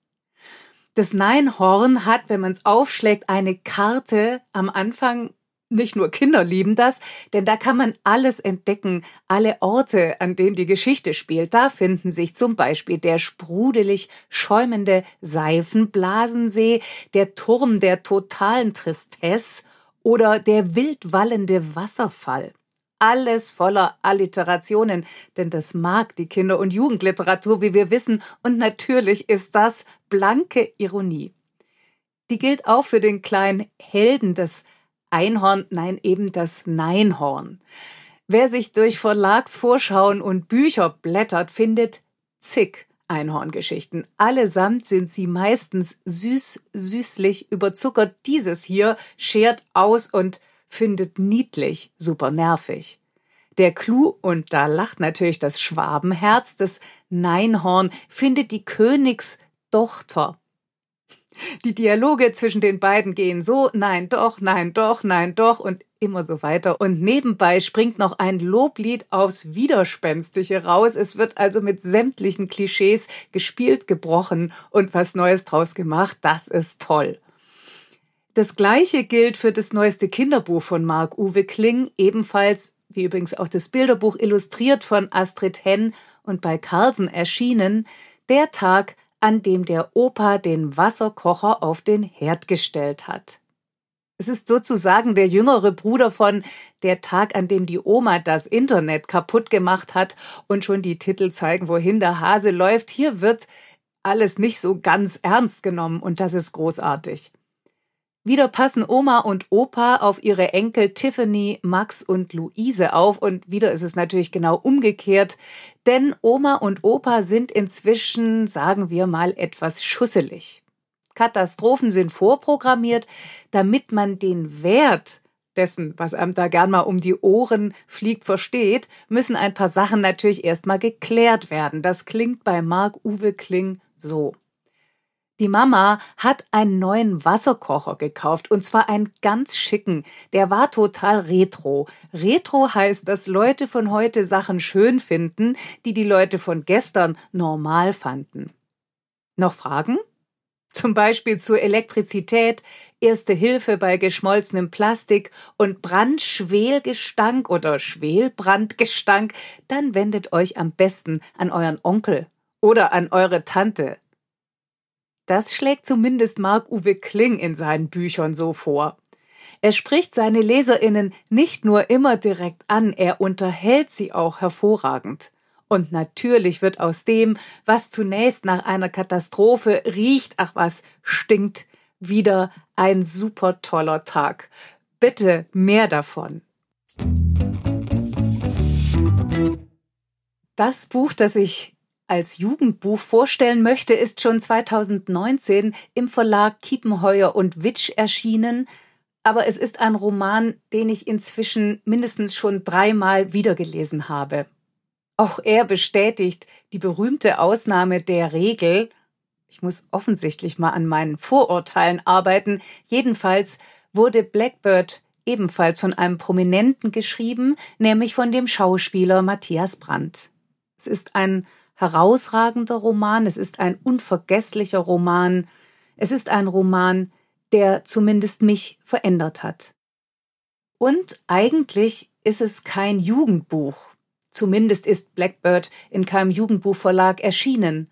S2: Das Neinhorn hat, wenn man es aufschlägt, eine Karte am Anfang nicht nur Kinder lieben das, denn da kann man alles entdecken, alle Orte, an denen die Geschichte spielt. Da finden sich zum Beispiel der sprudelig schäumende Seifenblasensee, der Turm der totalen Tristesse oder der wildwallende Wasserfall. Alles voller Alliterationen, denn das mag die Kinder- und Jugendliteratur, wie wir wissen, und natürlich ist das blanke Ironie. Die gilt auch für den kleinen Helden des Einhorn, nein, eben das Neinhorn. Wer sich durch Verlagsvorschauen und Bücher blättert, findet zig Einhorngeschichten. Allesamt sind sie meistens süß, süßlich überzuckert. Dieses hier schert aus und findet niedlich, super nervig. Der Clou, und da lacht natürlich das Schwabenherz des Neinhorn, findet die Königstochter die Dialoge zwischen den beiden gehen so, nein, doch, nein, doch, nein, doch und immer so weiter. Und nebenbei springt noch ein Loblied aufs Widerspenstische raus. Es wird also mit sämtlichen Klischees gespielt, gebrochen und was Neues draus gemacht. Das ist toll. Das gleiche gilt für das neueste Kinderbuch von Marc Uwe Kling, ebenfalls, wie übrigens auch das Bilderbuch illustriert von Astrid Henn und bei Carlsen erschienen, Der Tag, an dem der Opa den Wasserkocher auf den Herd gestellt hat. Es ist sozusagen der jüngere Bruder von Der Tag, an dem die Oma das Internet kaputt gemacht hat und schon die Titel zeigen, wohin der Hase läuft. Hier wird alles nicht so ganz ernst genommen und das ist großartig. Wieder passen Oma und Opa auf ihre Enkel Tiffany, Max und Luise auf und wieder ist es natürlich genau umgekehrt, denn Oma und Opa sind inzwischen, sagen wir mal, etwas schusselig. Katastrophen sind vorprogrammiert, damit man den Wert dessen, was einem da gern mal um die Ohren fliegt, versteht, müssen ein paar Sachen natürlich erstmal geklärt werden. Das klingt bei Marc Uwe Kling so. Die Mama hat einen neuen Wasserkocher gekauft und zwar einen ganz schicken. Der war total retro. Retro heißt, dass Leute von heute Sachen schön finden, die die Leute von gestern normal fanden. Noch Fragen? Zum Beispiel zur Elektrizität, Erste Hilfe bei geschmolzenem Plastik und Brandschwelgestank oder Schwelbrandgestank, dann wendet euch am besten an euren Onkel oder an eure Tante. Das schlägt zumindest Marc-Uwe Kling in seinen Büchern so vor. Er spricht seine Leserinnen nicht nur immer direkt an, er unterhält sie auch hervorragend. Und natürlich wird aus dem, was zunächst nach einer Katastrophe riecht, ach was, stinkt, wieder ein super toller Tag. Bitte mehr davon. Das Buch, das ich als Jugendbuch vorstellen möchte, ist schon 2019 im Verlag Kiepenheuer und Witsch erschienen, aber es ist ein Roman, den ich inzwischen mindestens schon dreimal wiedergelesen habe. Auch er bestätigt die berühmte Ausnahme der Regel. Ich muss offensichtlich mal an meinen Vorurteilen arbeiten. Jedenfalls wurde Blackbird ebenfalls von einem Prominenten geschrieben, nämlich von dem Schauspieler Matthias Brandt. Es ist ein herausragender Roman, es ist ein unvergesslicher Roman, es ist ein Roman, der zumindest mich verändert hat. Und eigentlich ist es kein Jugendbuch. Zumindest ist Blackbird in keinem Jugendbuchverlag erschienen.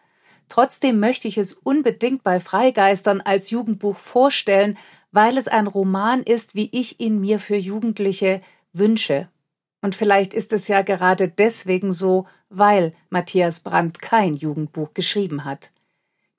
S2: Trotzdem möchte ich es unbedingt bei Freigeistern als Jugendbuch vorstellen, weil es ein Roman ist, wie ich ihn mir für Jugendliche wünsche. Und vielleicht ist es ja gerade deswegen so, weil Matthias Brandt kein Jugendbuch geschrieben hat.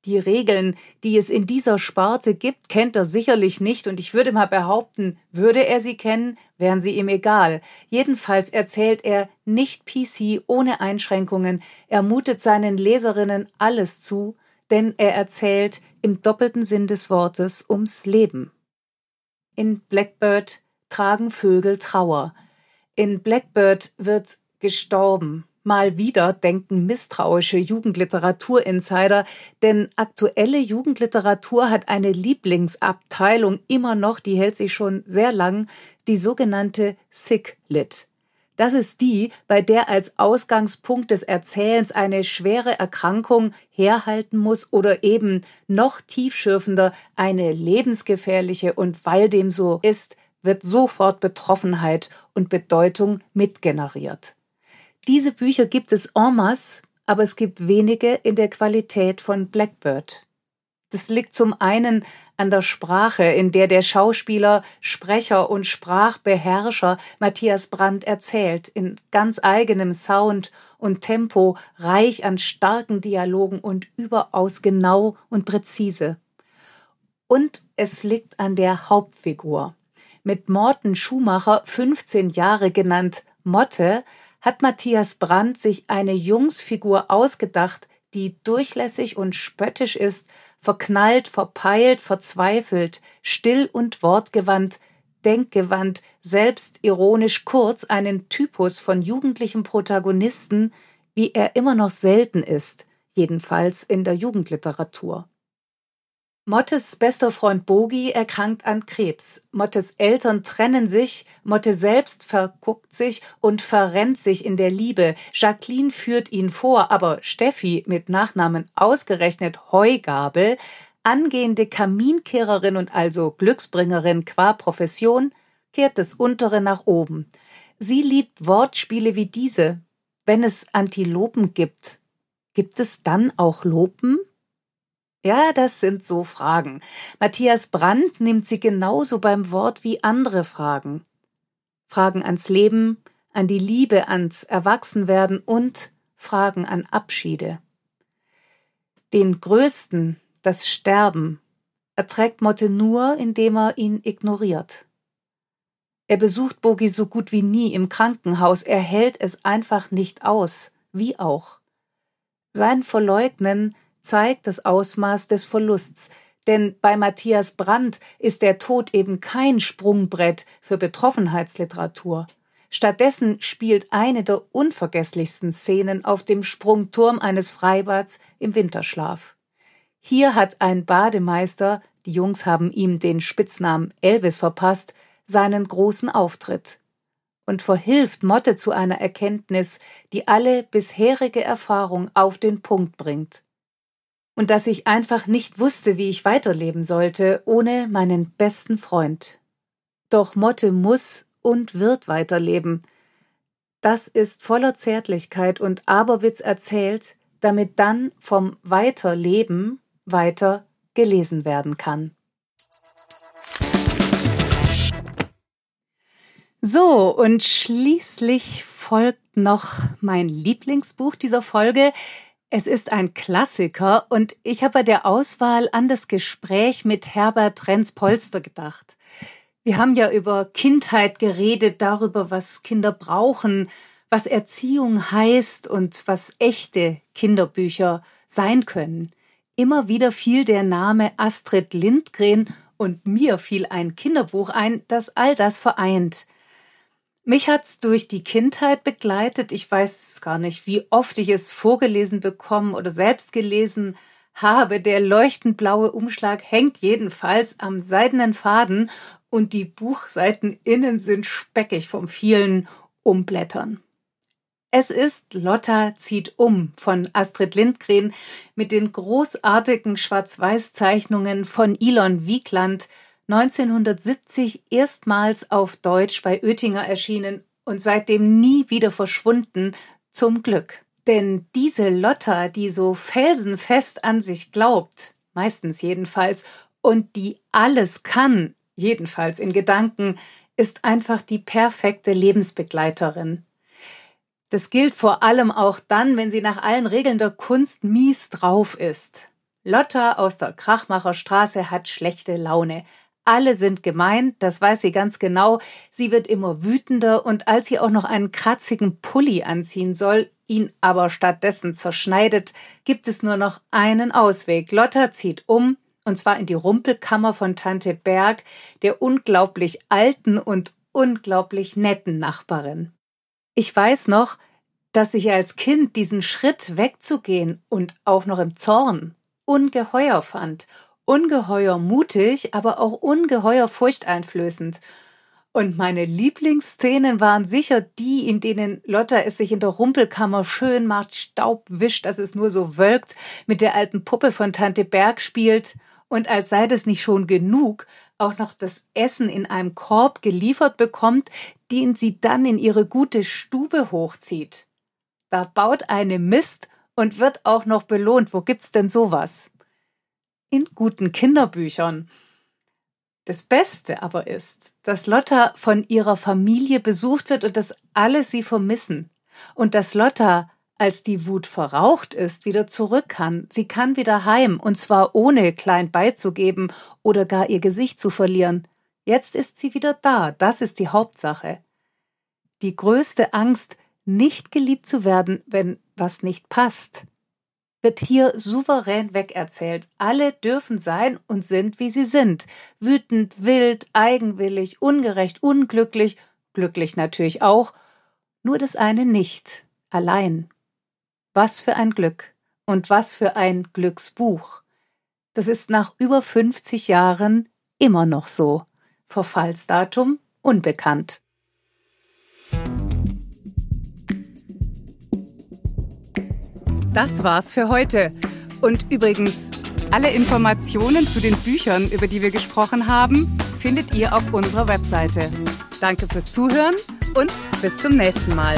S2: Die Regeln, die es in dieser Sparte gibt, kennt er sicherlich nicht, und ich würde mal behaupten, würde er sie kennen, wären sie ihm egal. Jedenfalls erzählt er nicht PC ohne Einschränkungen, er mutet seinen Leserinnen alles zu, denn er erzählt im doppelten Sinn des Wortes ums Leben. In Blackbird tragen Vögel Trauer. In Blackbird wird gestorben. Mal wieder denken misstrauische Jugendliteraturinsider, denn aktuelle Jugendliteratur hat eine Lieblingsabteilung immer noch, die hält sich schon sehr lang, die sogenannte Sick Lit. Das ist die, bei der als Ausgangspunkt des Erzählens eine schwere Erkrankung herhalten muss oder eben noch tiefschürfender eine lebensgefährliche und weil dem so ist, wird sofort Betroffenheit und Bedeutung mitgeneriert. Diese Bücher gibt es en masse, aber es gibt wenige in der Qualität von Blackbird. Das liegt zum einen an der Sprache, in der der Schauspieler, Sprecher und Sprachbeherrscher Matthias Brandt erzählt, in ganz eigenem Sound und Tempo, reich an starken Dialogen und überaus genau und präzise. Und es liegt an der Hauptfigur. Mit Morten Schumacher, 15 Jahre genannt Motte, hat Matthias Brandt sich eine Jungsfigur ausgedacht, die durchlässig und spöttisch ist, verknallt, verpeilt, verzweifelt, still und wortgewandt, denkgewandt, selbstironisch kurz einen Typus von jugendlichem Protagonisten, wie er immer noch selten ist, jedenfalls in der Jugendliteratur. Mottes bester Freund Bogi erkrankt an Krebs. Mottes Eltern trennen sich, Motte selbst verguckt sich und verrennt sich in der Liebe. Jacqueline führt ihn vor, aber Steffi mit Nachnamen ausgerechnet Heugabel, angehende Kaminkehrerin und also Glücksbringerin qua Profession, kehrt das untere nach oben. Sie liebt Wortspiele wie diese. Wenn es Antilopen gibt, gibt es dann auch Lopen? Ja, das sind so Fragen. Matthias Brandt nimmt sie genauso beim Wort wie andere Fragen. Fragen ans Leben, an die Liebe, ans Erwachsenwerden und Fragen an Abschiede. Den größten, das Sterben, erträgt Motte nur, indem er ihn ignoriert. Er besucht Bogi so gut wie nie im Krankenhaus, er hält es einfach nicht aus, wie auch. Sein Verleugnen zeigt das Ausmaß des Verlusts, denn bei Matthias Brandt ist der Tod eben kein Sprungbrett für Betroffenheitsliteratur. Stattdessen spielt eine der unvergesslichsten Szenen auf dem Sprungturm eines Freibads im Winterschlaf. Hier hat ein Bademeister, die Jungs haben ihm den Spitznamen Elvis verpasst, seinen großen Auftritt und verhilft Motte zu einer Erkenntnis, die alle bisherige Erfahrung auf den Punkt bringt und dass ich einfach nicht wusste, wie ich weiterleben sollte, ohne meinen besten Freund. Doch Motte muss und wird weiterleben. Das ist voller Zärtlichkeit und Aberwitz erzählt, damit dann vom Weiterleben weiter gelesen werden kann. So, und schließlich folgt noch mein Lieblingsbuch dieser Folge, es ist ein Klassiker und ich habe bei der Auswahl an das Gespräch mit Herbert Renz-Polster gedacht. Wir haben ja über Kindheit geredet, darüber, was Kinder brauchen, was Erziehung heißt und was echte Kinderbücher sein können. Immer wieder fiel der Name Astrid Lindgren und mir fiel ein Kinderbuch ein, das all das vereint. Mich hat's durch die Kindheit begleitet. Ich weiß gar nicht, wie oft ich es vorgelesen bekommen oder selbst gelesen habe. Der leuchtend blaue Umschlag hängt jedenfalls am seidenen Faden und die Buchseiten innen sind speckig vom vielen Umblättern. Es ist Lotta zieht um von Astrid Lindgren mit den großartigen Schwarz-Weiß-Zeichnungen von Elon Wiegland 1970 erstmals auf Deutsch bei Oettinger erschienen und seitdem nie wieder verschwunden, zum Glück. Denn diese Lotta, die so felsenfest an sich glaubt, meistens jedenfalls, und die alles kann, jedenfalls in Gedanken, ist einfach die perfekte Lebensbegleiterin. Das gilt vor allem auch dann, wenn sie nach allen Regeln der Kunst mies drauf ist. Lotta aus der Krachmacherstraße hat schlechte Laune. Alle sind gemein, das weiß sie ganz genau. Sie wird immer wütender und als sie auch noch einen kratzigen Pulli anziehen soll, ihn aber stattdessen zerschneidet, gibt es nur noch einen Ausweg. Lotta zieht um, und zwar in die Rumpelkammer von Tante Berg, der unglaublich alten und unglaublich netten Nachbarin. Ich weiß noch, dass ich als Kind diesen Schritt wegzugehen und auch noch im Zorn ungeheuer fand. Ungeheuer mutig, aber auch ungeheuer furchteinflößend. Und meine Lieblingsszenen waren sicher die, in denen Lotta es sich in der Rumpelkammer schön macht, Staub wischt, dass es nur so wölkt, mit der alten Puppe von Tante Berg spielt und als sei das nicht schon genug, auch noch das Essen in einem Korb geliefert bekommt, den sie dann in ihre gute Stube hochzieht. Da baut eine Mist und wird auch noch belohnt. Wo gibt's denn sowas? In guten Kinderbüchern. Das Beste aber ist, dass Lotta von ihrer Familie besucht wird und dass alle sie vermissen. Und dass Lotta, als die Wut verraucht ist, wieder zurück kann. Sie kann wieder heim, und zwar ohne klein beizugeben oder gar ihr Gesicht zu verlieren. Jetzt ist sie wieder da, das ist die Hauptsache. Die größte Angst, nicht geliebt zu werden, wenn was nicht passt, wird hier souverän wegerzählt. Alle dürfen sein und sind, wie sie sind. Wütend, wild, eigenwillig, ungerecht, unglücklich, glücklich natürlich auch, nur das eine nicht, allein. Was für ein Glück und was für ein Glücksbuch. Das ist nach über 50 Jahren immer noch so. Verfallsdatum unbekannt.
S3: Das war's für heute. Und übrigens, alle Informationen zu den Büchern, über die wir gesprochen haben, findet ihr auf unserer Webseite. Danke fürs Zuhören und bis zum nächsten Mal.